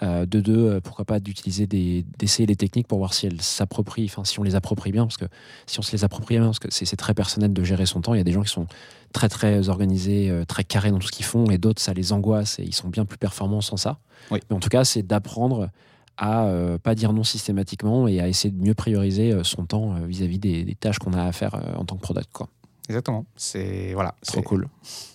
Euh, de deux, euh, pourquoi pas d'utiliser des, d'essayer les techniques pour voir si elles s'approprient, enfin si on les approprie bien, parce que si on se les approprie bien, parce que c'est c'est très personnel de gérer son temps. Il y a des gens qui sont très très organisés, euh, très carrés dans tout ce qu'ils font, et d'autres ça les angoisse et ils sont bien plus performants sans ça.
Oui.
Mais en tout cas, c'est d'apprendre à euh, pas dire non systématiquement et à essayer de mieux prioriser euh, son temps vis-à-vis des, des tâches qu'on a à faire en tant que product. Quoi.
Exactement. C'est voilà.
Trop
c'est-
cool.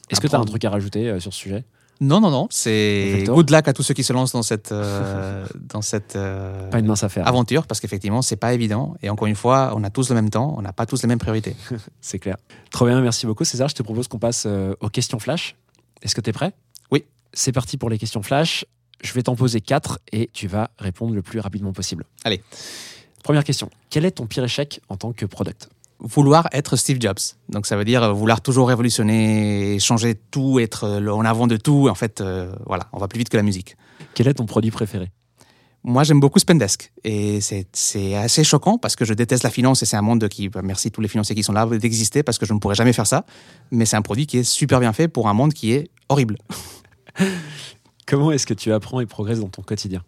Est-ce que tu as un truc à rajouter euh, sur ce sujet?
Non, non, non. C'est good luck à tous ceux qui se lancent dans cette euh, dans cette euh,
Pas une mince affaire,
aventure parce qu'effectivement c'est pas évident et encore une fois on a tous le même temps, on n'a pas tous les mêmes priorités. *laughs*
c'est clair. Trop bien, merci beaucoup César. Je te propose qu'on passe euh, aux questions flash. Est-ce que tu es prêt?
Oui.
C'est parti pour les questions flash. Je vais t'en poser quatre et tu vas répondre le plus rapidement possible.
Allez.
Première question. Quel est ton pire échec en tant que product?
Vouloir être Steve Jobs, donc ça veut dire euh, vouloir toujours révolutionner, changer tout, être euh, en avant de tout. En fait, euh, voilà, on va plus vite que la musique.
Quel est ton produit préféré?
Moi, j'aime beaucoup Spendesk. Et c'est c'est assez choquant parce que je déteste la finance et c'est un monde qui, bah, merci tous les financiers qui sont là d'exister parce que je ne pourrais jamais faire ça. Mais c'est un produit qui est super bien fait pour un monde qui est horrible. *laughs*
Comment est-ce que tu apprends et progresses dans ton quotidien?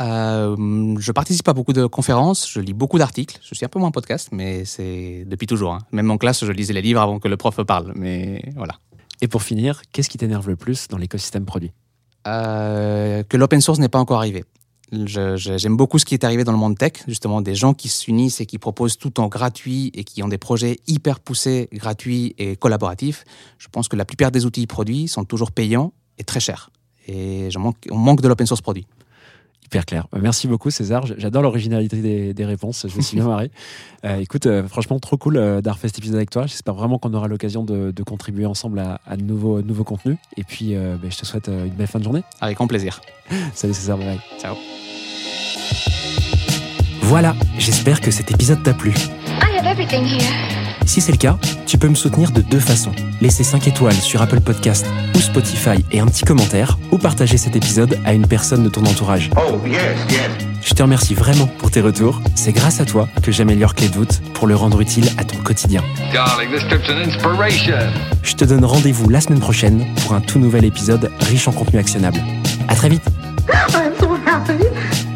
Euh, je participe à beaucoup de conférences, je lis beaucoup d'articles. Je suis un peu moins podcast, mais c'est depuis toujours. hein. Même en classe, je lisais les livres avant que le prof parle. Mais voilà.
Et pour finir, qu'est-ce qui t'énerve le plus dans l'écosystème produit?
Euh, que l'open source n'est pas encore arrivé. J'aime beaucoup ce qui est arrivé dans le monde tech, justement, des gens qui s'unissent et qui proposent tout en gratuit et qui ont des projets hyper poussés, gratuits et collaboratifs. Je pense que la plupart des outils produits sont toujours payants et très chers. Et je manque, on manque de l'open source produit.
Hyper clair. Euh, Merci beaucoup César. J'adore l'originalité des, des réponses. Je me suis bien marré. *laughs* Euh, écoute, euh, franchement, trop cool euh, d'avoir fait cet épisode avec toi. J'espère vraiment qu'on aura l'occasion de, de contribuer ensemble à, à de nouveaux, de nouveaux contenus. Et puis, euh, ben, je te souhaite euh, une belle fin de journée.
Avec grand plaisir. *laughs*
Salut César, bye bye.
Ciao.
Voilà, j'espère que cet épisode t'a plu.
I have everything here.
Si c'est le cas, tu peux me soutenir de deux façons. Laisser 5 étoiles sur Apple Podcast ou Spotify et un petit commentaire, ou partager cet épisode à une personne de ton entourage.
Oh, yes, yes.
Je te remercie vraiment pour tes retours. C'est grâce à toi que j'améliore Clé de voûte pour le rendre utile à ton quotidien.
Darling, this trip's an inspiration.
Je te donne rendez-vous la semaine prochaine pour un tout nouvel épisode riche en contenu actionnable. À très vite
I'm